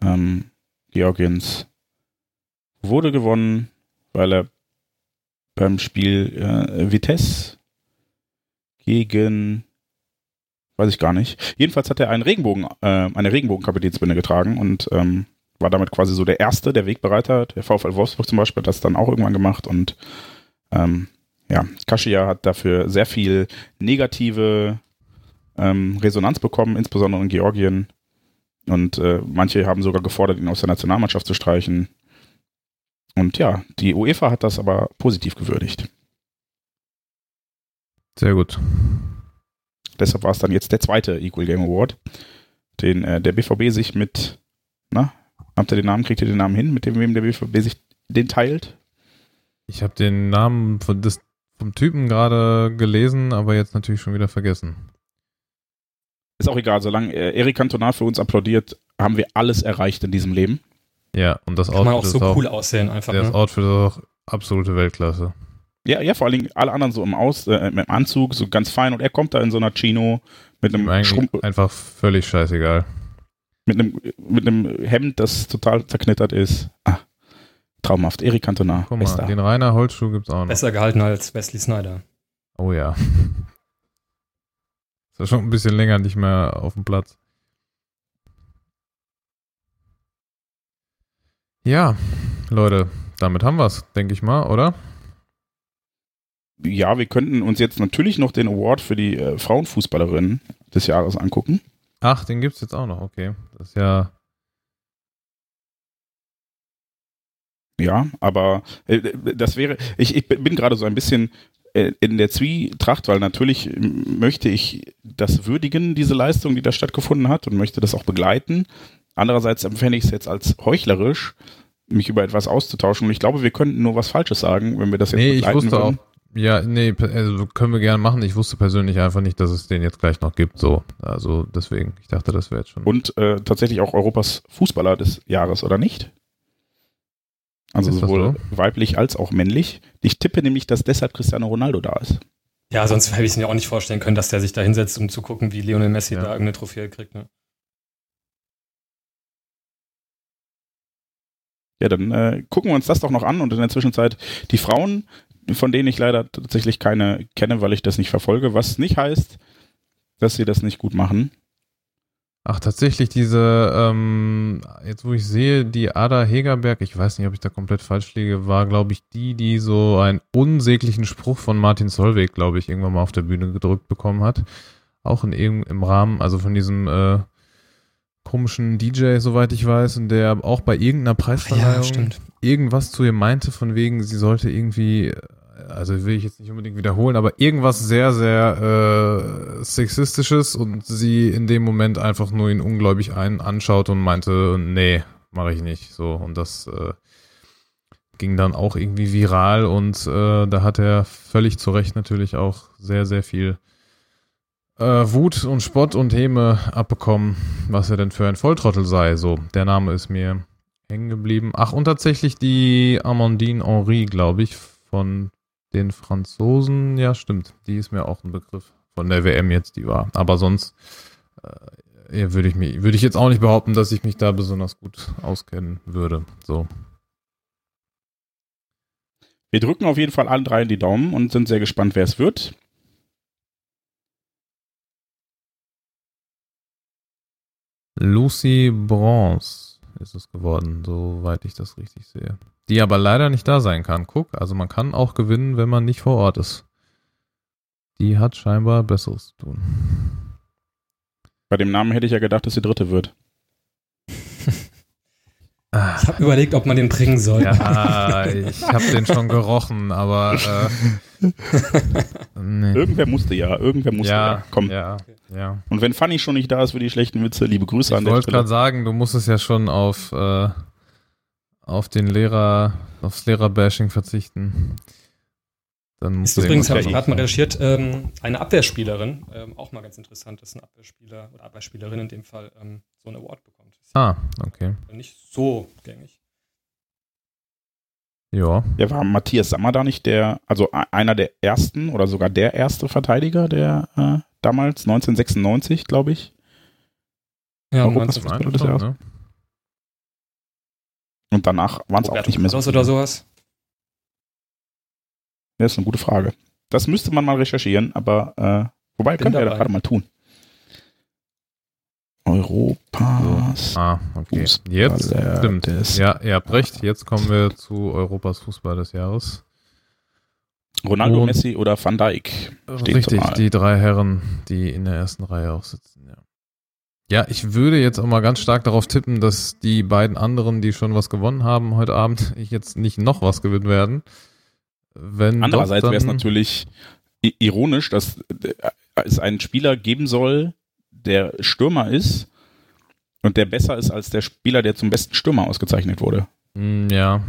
ähm, Georgiens wurde gewonnen, weil er beim Spiel äh, Vitesse gegen weiß ich gar nicht. Jedenfalls hat er einen Regenbogen, äh, eine Regenbogenkapitänsbinde getragen und ähm, war damit quasi so der Erste, der Wegbereiter. Der VfL Wolfsburg zum Beispiel hat das dann auch irgendwann gemacht und ähm, ja, Kaschia hat dafür sehr viel negative ähm, Resonanz bekommen, insbesondere in Georgien. Und äh, manche haben sogar gefordert, ihn aus der Nationalmannschaft zu streichen. Und ja, die UEFA hat das aber positiv gewürdigt. Sehr gut. Deshalb war es dann jetzt der zweite Equal Game Award, den äh, der BVB sich mit, na, habt ihr den Namen, kriegt ihr den Namen hin, mit dem wem der BVB sich den teilt? Ich habe den Namen von des, vom Typen gerade gelesen, aber jetzt natürlich schon wieder vergessen. Ist auch egal, solange äh, Eric Cantona für uns applaudiert, haben wir alles erreicht in diesem Leben. Ja, und das Kann Outfit man auch so ist cool aussehen einfach. Das ne? Outfit ist auch absolute Weltklasse. Ja, ja, vor allen Dingen alle anderen so im Aus, äh, im Anzug, so ganz fein und er kommt da in so einer Chino mit einem Schrumpel. Einfach völlig scheißegal. Mit einem, mit einem Hemd, das total zerknittert ist. Ah, traumhaft. Erik Cantona. Guck mal, Bester. den Rainer Holzschuh gibt's auch noch. Besser gehalten als Wesley Snyder. Oh ja. [laughs] Ist ja schon ein bisschen länger nicht mehr auf dem Platz. Ja, Leute, damit haben wir's, denke ich mal, oder? ja, wir könnten uns jetzt natürlich noch den Award für die äh, Frauenfußballerin des Jahres angucken. Ach, den gibt es jetzt auch noch, okay. Das ist ja. Ja, aber äh, das wäre, ich, ich bin gerade so ein bisschen äh, in der Zwietracht, weil natürlich möchte ich das würdigen, diese Leistung, die da stattgefunden hat und möchte das auch begleiten. Andererseits empfände ich es jetzt als heuchlerisch, mich über etwas auszutauschen. Und ich glaube, wir könnten nur was Falsches sagen, wenn wir das jetzt nee, begleiten ich wusste würden. Auch, ja, nee, also können wir gerne machen. Ich wusste persönlich einfach nicht, dass es den jetzt gleich noch gibt. So, also deswegen, ich dachte, das wäre jetzt schon. Und äh, tatsächlich auch Europas Fußballer des Jahres, oder nicht? Also ist sowohl so? weiblich als auch männlich. Ich tippe nämlich, dass deshalb Cristiano Ronaldo da ist. Ja, sonst hätte ich es mir auch nicht vorstellen können, dass der sich da hinsetzt, um zu gucken, wie Lionel Messi ja. da irgendeine Trophäe kriegt. Ne? Ja, dann äh, gucken wir uns das doch noch an und in der Zwischenzeit die Frauen von denen ich leider tatsächlich keine kenne, weil ich das nicht verfolge, was nicht heißt, dass sie das nicht gut machen. Ach, tatsächlich diese, ähm, jetzt wo ich sehe, die Ada Hegerberg, ich weiß nicht, ob ich da komplett falsch liege, war, glaube ich, die, die so einen unsäglichen Spruch von Martin Solveig, glaube ich, irgendwann mal auf der Bühne gedrückt bekommen hat. Auch in im Rahmen, also von diesem äh, komischen DJ, soweit ich weiß, und der auch bei irgendeiner Preisverleihung ja, irgendwas zu ihr meinte, von wegen, sie sollte irgendwie, also will ich jetzt nicht unbedingt wiederholen, aber irgendwas sehr, sehr äh, sexistisches und sie in dem Moment einfach nur ihn ungläubig ein anschaut und meinte, nee, mache ich nicht. So, und das äh, ging dann auch irgendwie viral und äh, da hat er völlig zu Recht natürlich auch sehr, sehr viel äh, Wut und Spott und Häme abbekommen, was er denn für ein Volltrottel sei. So, der Name ist mir hängen geblieben. Ach, und tatsächlich die Amandine Henri, glaube ich, von den Franzosen. Ja, stimmt. Die ist mir auch ein Begriff von der WM jetzt, die war. Aber sonst äh, würde ich mir, würde ich jetzt auch nicht behaupten, dass ich mich da besonders gut auskennen würde. So. Wir drücken auf jeden Fall allen dreien die Daumen und sind sehr gespannt, wer es wird. Lucy Bronze ist es geworden, soweit ich das richtig sehe. Die aber leider nicht da sein kann. Guck, also man kann auch gewinnen, wenn man nicht vor Ort ist. Die hat scheinbar Besseres zu tun. Bei dem Namen hätte ich ja gedacht, dass sie dritte wird. Ich habe überlegt, ob man den bringen soll. Ja, [laughs] ich habe den schon gerochen, aber äh, [laughs] nee. irgendwer musste ja, irgendwer musste ja, ja. Komm. Ja, ja. Und wenn Fanny schon nicht da ist für die schlechten Witze, liebe Grüße ich an der Stelle. Ich wollte gerade sagen, du musstest ja schon auf äh, auf den Lehrer, aufs Lehrerbashing verzichten. Dann ist übrigens, habe ich gerade mal recherchiert, ähm, eine Abwehrspielerin, ähm, auch mal ganz interessant, dass ein Abwehrspieler oder Abwehrspielerin in dem Fall ähm, so einen Award bekommt. Ah, okay. Nicht so gängig. Ja. Ja, war Matthias Sammer da nicht der, also einer der ersten oder sogar der erste Verteidiger, der äh, damals, 1996, glaube ich. Ja, Europas Fußballer des Jahres. Ne? Und danach waren es auch nicht mehr so. Oder sowas? Das ist eine gute Frage. Das müsste man mal recherchieren, aber äh, wobei, können wir ja gerade mal tun. Europas. Ah, okay. Jetzt stimmt. es. Ja, ihr habt recht. Jetzt kommen wir zu Europas Fußball des Jahres. Ronaldo, Und Messi oder Van Dijk. Richtig, die drei Herren, die in der ersten Reihe auch sitzen, ja. Ja, ich würde jetzt auch mal ganz stark darauf tippen, dass die beiden anderen, die schon was gewonnen haben heute Abend, [laughs] jetzt nicht noch was gewinnen werden. Wenn Andererseits wäre es natürlich ironisch, dass äh, es einen Spieler geben soll, der Stürmer ist und der besser ist als der Spieler, der zum besten Stürmer ausgezeichnet wurde. Hm, ja.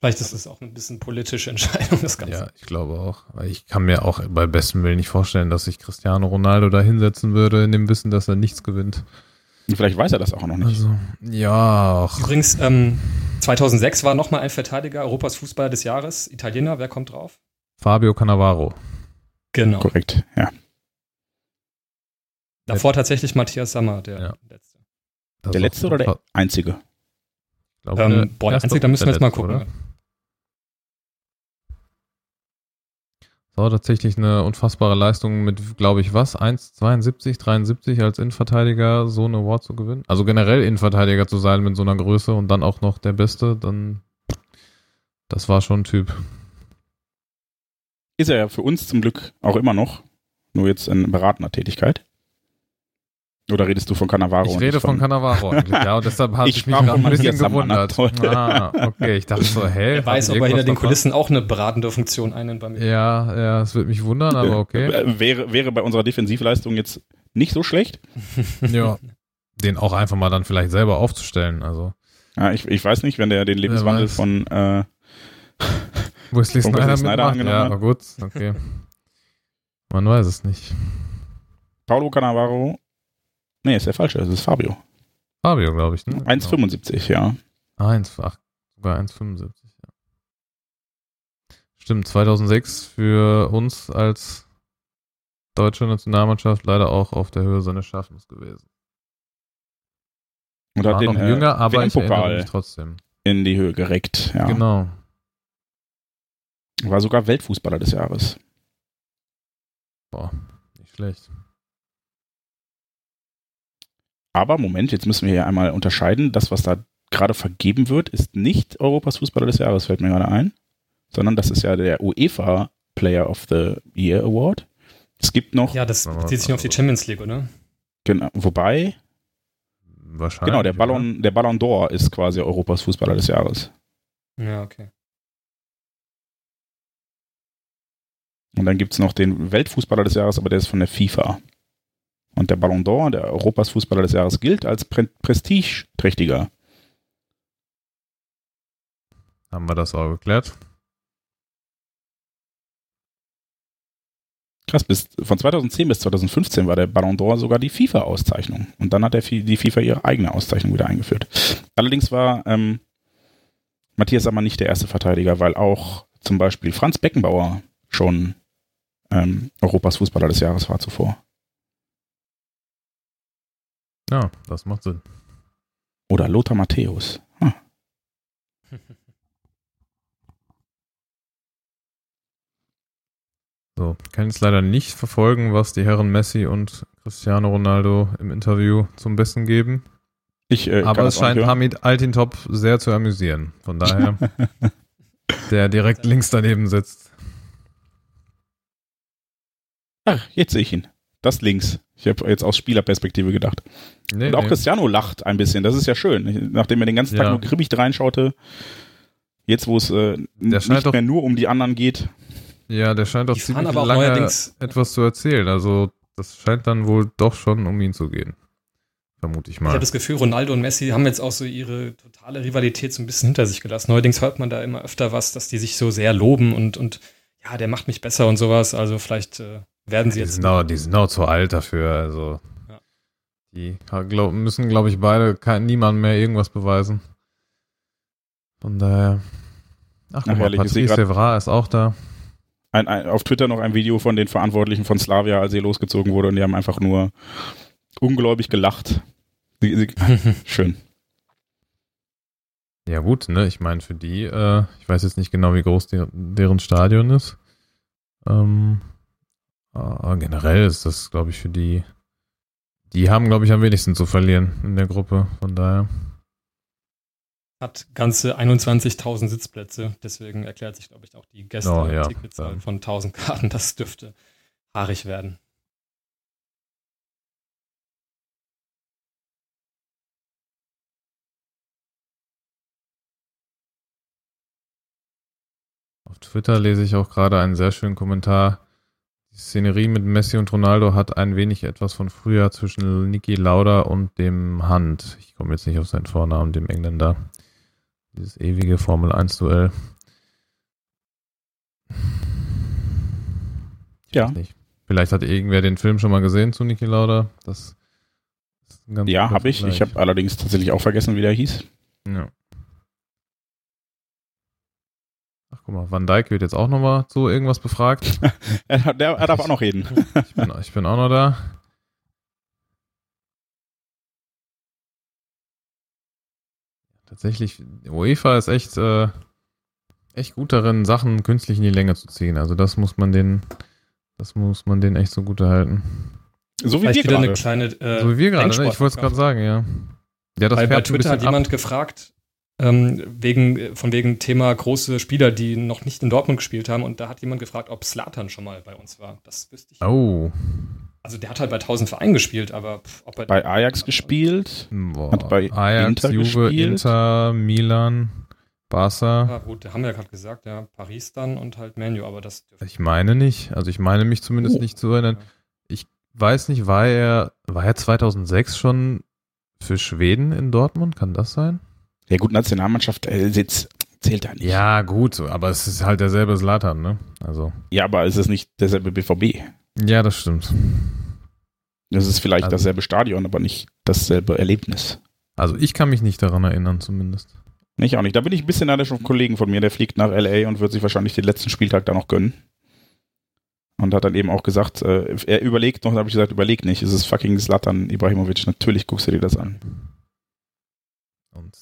Vielleicht ist es auch ein bisschen politische Entscheidung, das Ganze. Ja, ich glaube auch. Ich kann mir auch bei bestem Willen nicht vorstellen, dass sich Cristiano Ronaldo da hinsetzen würde, in dem Wissen, dass er nichts gewinnt. Vielleicht weiß er das auch noch nicht. Also, ja. Auch. Übrigens, ähm, 2006 war nochmal ein Verteidiger Europas Fußballer des Jahres, Italiener. Wer kommt drauf? Fabio Cannavaro. Genau. Korrekt, ja. Davor tatsächlich Matthias Sammer, der ja. letzte. Das der letzte oder der einzige? Ich glaube, ähm, der boah, der einzige, da müssen wir jetzt mal gucken. Oder? Das war tatsächlich eine unfassbare Leistung mit, glaube ich, was? 1,72, 73 als Innenverteidiger so eine Award zu gewinnen. Also generell Innenverteidiger zu sein mit so einer Größe und dann auch noch der Beste, dann das war schon ein Typ. Ist er ja für uns zum Glück auch immer noch, nur jetzt in beratender Tätigkeit. Oder redest du von Cannavaro? Ich rede von, von Cannavaro [laughs] eigentlich, ja, und deshalb habe ich, ich mich gerade ein bisschen gewundert. Ah, okay, ich dachte so, hä? Wer weiß, ob er hinter den Kulissen auch eine beratende Funktion einnimmt bei mir. Ja, ja, es würde mich wundern, aber okay. Äh, wäre, wäre bei unserer Defensivleistung jetzt nicht so schlecht. [laughs] ja, den auch einfach mal dann vielleicht selber aufzustellen, also. Ja, ich, ich weiß nicht, wenn der den Lebenswandel von äh, [laughs] Wesley Snyder, Snyder angenommen ja, hat. Ja, gut, okay. Man weiß es nicht. Paulo Cannavaro Nee, ist der falsche, es ist Fabio. Fabio, glaube ich. Ne? 1,75, ja. 1, ach, sogar 1,75, ja. Stimmt, 2006 für uns als deutsche Nationalmannschaft leider auch auf der Höhe seines Schaffens gewesen. Und hat den noch jünger, äh, aber ich mich trotzdem. In die Höhe gereckt, ja. Genau. War sogar Weltfußballer des Jahres. Boah, nicht schlecht. Aber Moment, jetzt müssen wir hier einmal unterscheiden. Das, was da gerade vergeben wird, ist nicht Europas Fußballer des Jahres, fällt mir gerade ein, sondern das ist ja der UEFA Player of the Year Award. Es gibt noch. Ja, das bezieht sich nur auf die Champions League, oder? Genau, wobei. Wahrscheinlich. Genau, der Ballon, der Ballon d'Or ist quasi Europas Fußballer des Jahres. Ja, okay. Und dann gibt es noch den Weltfußballer des Jahres, aber der ist von der FIFA. Und der Ballon d'Or, der Europas Fußballer des Jahres, gilt als pre prestigeträchtiger. Haben wir das auch geklärt? Krass, bis, von 2010 bis 2015 war der Ballon d'Or sogar die FIFA-Auszeichnung. Und dann hat der, die FIFA ihre eigene Auszeichnung wieder eingeführt. Allerdings war ähm, Matthias aber nicht der erste Verteidiger, weil auch zum Beispiel Franz Beckenbauer schon ähm, Europas Fußballer des Jahres war zuvor. Ja, das macht Sinn. Oder Lothar Matthäus. Hm. [laughs] So, kann jetzt leider nicht verfolgen, was die Herren Messi und Cristiano Ronaldo im Interview zum Besten geben. Ich, äh, Aber es scheint Hamid Altintop sehr zu amüsieren. Von daher, [laughs] der direkt links daneben sitzt. Ach, jetzt sehe ich ihn. Das links. Ich habe jetzt aus Spielerperspektive gedacht. Nee, und auch nee. Cristiano lacht ein bisschen. Das ist ja schön. Nachdem er den ganzen Tag ja. nur grimmig reinschaute, jetzt wo es äh, nicht mehr nur um die anderen geht. Ja, der scheint auch die ziemlich aber auch lange etwas zu erzählen. Also das scheint dann wohl doch schon um ihn zu gehen. Vermute ich mal. Ich habe das Gefühl, Ronaldo und Messi haben jetzt auch so ihre totale Rivalität so ein bisschen hinter sich gelassen. Neuerdings hört man da immer öfter was, dass die sich so sehr loben und, und ja, der macht mich besser und sowas. Also vielleicht äh, werden sie die jetzt. Sind auch, die sind auch zu alt dafür. Also ja. die glaub, müssen, glaube ich, beide kein, niemandem mehr irgendwas beweisen. Von daher. Ach, guck Ach, mal, Patrice Evra ist auch da. Ein, ein, auf Twitter noch ein Video von den Verantwortlichen von Slavia, als sie losgezogen wurde und die haben einfach nur ungläubig gelacht. Sie, sie, [laughs] schön. Ja gut, ne, ich meine für die, äh, ich weiß jetzt nicht genau, wie groß die, deren Stadion ist. Ähm, aber generell ist das, glaube ich, für die, die haben, glaube ich, am wenigsten zu verlieren in der Gruppe, von daher. Hat ganze 21.000 Sitzplätze, deswegen erklärt sich, glaube ich, auch die Gäste-Ticketzahl oh, ja, von 1000 Karten. Das dürfte haarig werden. Auf Twitter lese ich auch gerade einen sehr schönen Kommentar. Die Szenerie mit Messi und Ronaldo hat ein wenig etwas von früher zwischen Niki Lauda und dem Hand. Ich komme jetzt nicht auf seinen Vornamen, dem Engländer. Dieses ewige Formel 1 Duell. Ja. Vielleicht hat irgendwer den Film schon mal gesehen zu Niki Lauda. Das ja, habe ich. Ich habe allerdings tatsächlich auch vergessen, wie der hieß. Ja. Ach guck mal, Van Dijk wird jetzt auch nochmal zu irgendwas befragt. [laughs] er, der, er darf auch noch reden. [laughs] ich, bin, ich bin auch noch da. Tatsächlich, UEFA ist echt, äh, echt gut darin, Sachen künstlich in die Länge zu ziehen. Also das muss man den, das muss man den echt so gut erhalten. So wie Vielleicht wir gerade. Kleine, äh, so wie wir gerade, ne? ich wollte es gerade sagen, ja. Ja, das Weil bei Twitter hat jemand ab. gefragt, ähm, wegen, von wegen Thema große Spieler, die noch nicht in Dortmund gespielt haben. Und da hat jemand gefragt, ob Slatan schon mal bei uns war. Das wüsste ich. Oh. Also der hat halt bei 1000 Vereinen gespielt, aber pff, ob er bei Ajax gespielt, Boah. hat bei Ajax, Inter Juve, gespielt. Inter, Milan, Barca. Ja, gut, haben wir ja gerade gesagt, ja, Paris dann und halt Menu, aber das Ich meine nicht, also ich meine mich zumindest oh. nicht zu erinnern. Ich weiß nicht, war er war er 2006 schon für Schweden in Dortmund, kann das sein? Ja gut, Nationalmannschaft äh, Sitz zählt da nicht. Ja gut, aber es ist halt derselbe Slatan, ne? Also. Ja, aber es ist nicht derselbe BVB. Ja, das stimmt. Das ist vielleicht also, dasselbe Stadion, aber nicht dasselbe Erlebnis. Also ich kann mich nicht daran erinnern, zumindest. Nicht auch nicht. Da bin ich ein bisschen neidisch auf einen Kollegen von mir, der fliegt nach LA und wird sich wahrscheinlich den letzten Spieltag da noch gönnen. Und hat dann eben auch gesagt, äh, er überlegt noch, da habe ich gesagt, überleg nicht, es ist fucking Slatan Ibrahimovic, natürlich guckst du dir das an. Und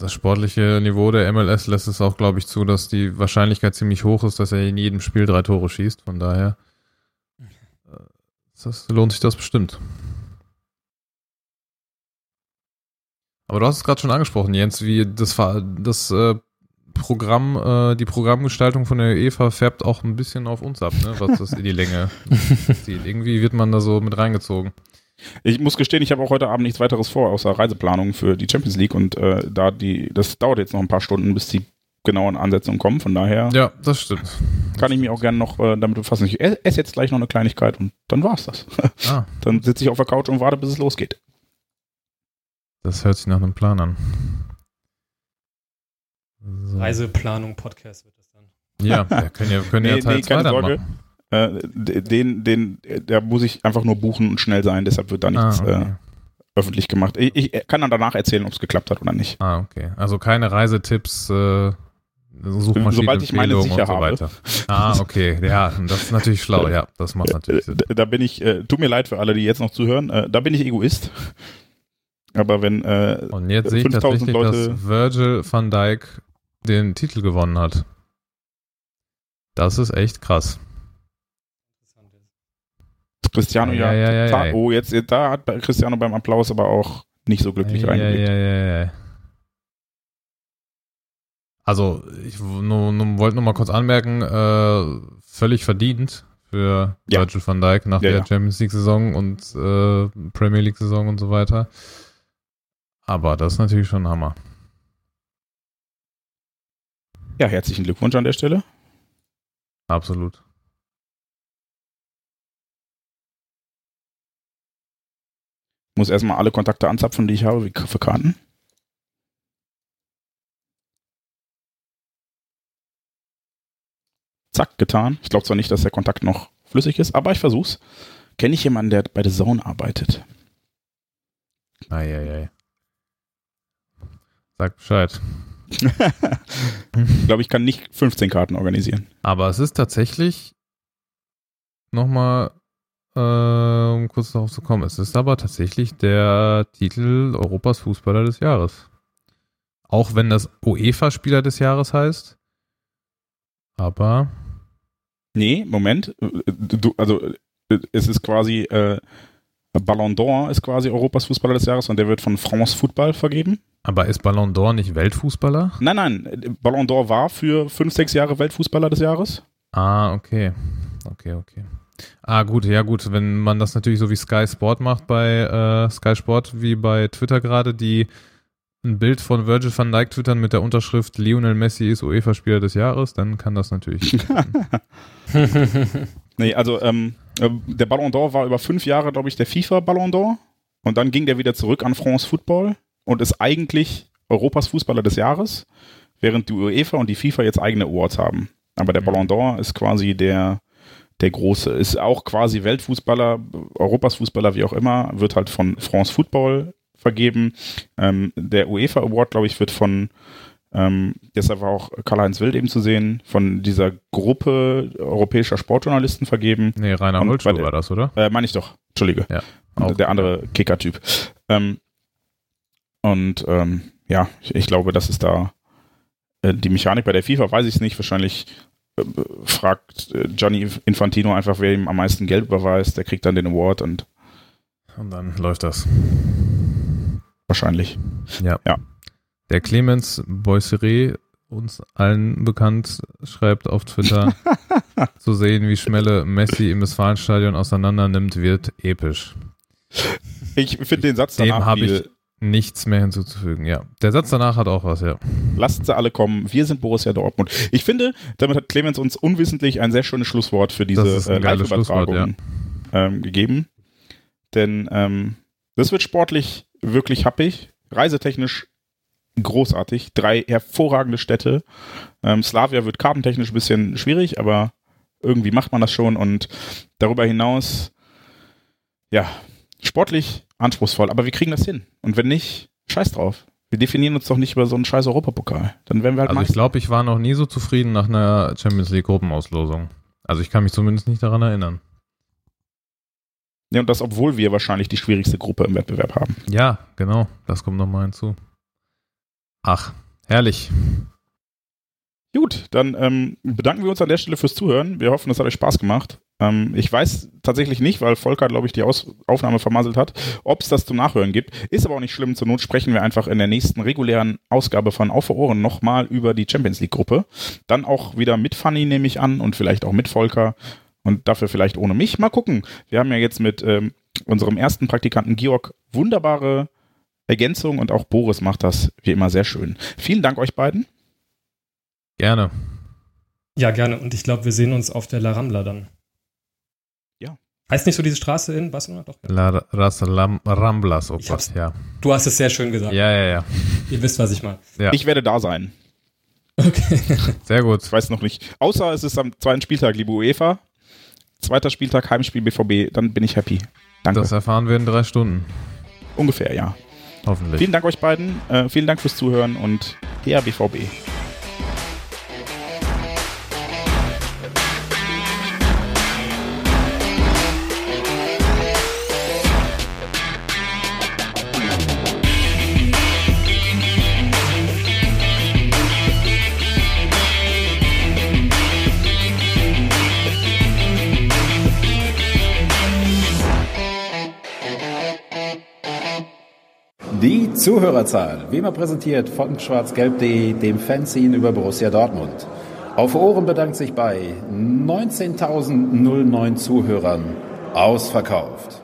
das sportliche Niveau der MLS lässt es auch, glaube ich, zu, dass die Wahrscheinlichkeit ziemlich hoch ist, dass er in jedem Spiel drei Tore schießt. Von daher äh, das lohnt sich das bestimmt. Aber du hast es gerade schon angesprochen, Jens, wie das, das äh, Programm, äh, die Programmgestaltung von der UEFA färbt auch ein bisschen auf uns ab, ne, was das in die Länge [laughs] zieht. Irgendwie wird man da so mit reingezogen. Ich muss gestehen, ich habe auch heute Abend nichts weiteres vor, außer Reiseplanung für die Champions League und äh, da die, das dauert jetzt noch ein paar Stunden, bis die genauen Ansetzungen kommen, von daher. Ja, das stimmt. Kann ich mich auch gerne noch äh, damit befassen. Ich esse jetzt gleich noch eine Kleinigkeit und dann war's das. Ah. [laughs] dann sitze ich auf der Couch und warte, bis es losgeht. Das hört sich nach einem Plan an. So. Reiseplanung Podcast wird das dann. Ja, wir können ja, können nee, ja Teil nee, keine Sorge. Äh, den, den, da muss ich einfach nur buchen und schnell sein, deshalb wird da nichts ah, okay. äh, öffentlich gemacht. Ich, ich, kann dann danach erzählen, ob es geklappt hat oder nicht. Ah, okay. Also keine Reisetipps, äh, Sobald ich meine sicher so habe. Ah, okay. Ja, das ist natürlich schlau. Ja, das macht natürlich Sinn. Da, da bin ich, äh, tut mir leid für alle, die jetzt noch zuhören, äh, da bin ich Egoist. Aber wenn äh, Und jetzt sehe ich tatsächlich, Leute dass Virgil van Dijk den Titel gewonnen hat. Das ist echt krass. Cristiano ja, ja, ja, ja, Oh, jetzt da hat Cristiano beim Applaus aber auch nicht so glücklich reingelegt. Ja, ja, ja. Also, ich nur, nur, wollte nur mal kurz anmerken, äh, völlig verdient für. Virgil van Dijk nach der. Champions League-Saison und äh, Premier League-Saison und so weiter. Aber das ist natürlich schon ein Hammer. Ja, herzlichen Glückwunsch an der Stelle. Absolut. Muss erstmal alle Kontakte anzapfen, die ich habe, wie für Karten. Zack, getan. Ich glaube zwar nicht, dass der Kontakt noch flüssig ist, aber ich versuch's. Kenne ich jemanden, der bei der Zone arbeitet? Eieiei. Sag Bescheid. [laughs] ich glaube, ich kann nicht 15 Karten organisieren. Aber es ist tatsächlich nochmal, äh, um kurz darauf zu kommen, es ist aber tatsächlich der Titel Europas Fußballer des Jahres. Auch wenn das UEFA-Spieler des Jahres heißt. Aber. Nee, Moment. Du, also, es ist quasi, äh, Ballon d'Or ist quasi Europas Fußballer des Jahres und der wird von France Football vergeben. Aber ist Ballon d'Or nicht Weltfußballer? Nein, nein. Ballon d'Or war für fünf, sechs Jahre Weltfußballer des Jahres. Ah, okay. Okay, okay. Ah, gut, ja, gut. Wenn man das natürlich so wie Sky Sport macht bei äh, Sky Sport, wie bei Twitter gerade, die ein Bild von Virgil van Dijk twittern mit der Unterschrift Lionel Messi ist UEFA-Spieler des Jahres, dann kann das natürlich. [laughs] [laughs] nee, also ähm, äh, der Ballon d'Or war über fünf Jahre, glaube ich, der FIFA Ballon d'Or. Und dann ging der wieder zurück an France Football und ist eigentlich Europas Fußballer des Jahres, während die UEFA und die FIFA jetzt eigene Awards haben. Aber der mhm. Ballon d'Or ist quasi der, der große. Ist auch quasi Weltfußballer, Europas Fußballer, wie auch immer, wird halt von France Football vergeben. Ähm, der UEFA Award, glaube ich, wird von, ähm, deshalb war auch Karl-Heinz Wild eben zu sehen, von dieser Gruppe europäischer Sportjournalisten vergeben. Nee, Rainer Holzschuh war das, oder? Äh, meine ich doch. Entschuldige. Ja, auch. Der andere Kicker-Typ. Ähm, und ähm, ja, ich, ich, glaube, das ist da äh, die Mechanik bei der FIFA, weiß ich es nicht. Wahrscheinlich fragt äh, Gianni Infantino einfach, wer ihm am meisten Geld überweist. Der kriegt dann den Award und und dann läuft das. Wahrscheinlich. Ja. ja. Der Clemens Boisseret, uns allen bekannt, schreibt auf Twitter, [laughs] zu sehen, wie Schmelle Messi im Westfalenstadion auseinander nimmt, wird episch. Ich finde den Satz danach Dem habe ich nichts mehr hinzuzufügen, ja. Der Satz danach hat auch was, ja. Lasst sie alle kommen. Wir sind Borussia Dortmund. Ich finde, damit hat Clemens uns unwissentlich ein sehr schönes Schlusswort für diese äh, Live-Übertragung ja. ähm, gegeben. Denn ähm, das wird sportlich wirklich happig, reisetechnisch großartig, drei hervorragende Städte. Ähm, Slavia wird kartentechnisch ein bisschen schwierig, aber irgendwie macht man das schon und darüber hinaus, ja, sportlich anspruchsvoll, aber wir kriegen das hin. Und wenn nicht, scheiß drauf. Wir definieren uns doch nicht über so einen scheiß Europapokal. Dann werden wir halt Also ich glaube, ich war noch nie so zufrieden nach einer Champions League Gruppenauslosung. Also ich kann mich zumindest nicht daran erinnern. Ja, und das, obwohl wir wahrscheinlich die schwierigste Gruppe im Wettbewerb haben. Ja, genau. Das kommt nochmal hinzu. Ach, herrlich. Gut, dann ähm, bedanken wir uns an der Stelle fürs Zuhören. Wir hoffen, es hat euch Spaß gemacht. Ähm, ich weiß tatsächlich nicht, weil Volker, glaube ich, die Aus Aufnahme vermasselt hat, ob es das zum Nachhören gibt. Ist aber auch nicht schlimm. Zur Not sprechen wir einfach in der nächsten regulären Ausgabe von Auf für Ohren nochmal über die Champions League-Gruppe. Dann auch wieder mit Fanny, nehme ich an, und vielleicht auch mit Volker. Und dafür vielleicht ohne mich. Mal gucken. Wir haben ja jetzt mit ähm, unserem ersten Praktikanten Georg wunderbare Ergänzungen und auch Boris macht das wie immer sehr schön. Vielen Dank euch beiden. Gerne. Ja, gerne. Und ich glaube, wir sehen uns auf der La Rambla dann. Heißt nicht so diese Straße in Barcelona? Doch. Ja. La Raza Ramblas, oh Gott, ja. Du hast es sehr schön gesagt. Ja, ja, ja. Ihr wisst, was ich meine. Ja. Ich werde da sein. Okay. [laughs] Sehr gut. Ich weiß noch nicht. Außer es ist am zweiten Spieltag, liebe UEFA. Zweiter Spieltag, Heimspiel BVB, dann bin ich happy. Danke. Das erfahren wir in drei Stunden. Ungefähr, ja. Hoffentlich. Vielen Dank euch beiden. Äh, vielen Dank fürs Zuhören und her BVB. Zuhörerzahl, wie immer präsentiert von schwarzgelb.de, dem Fanzine über Borussia Dortmund. Auf Ohren bedankt sich bei 19.009 Zuhörern ausverkauft.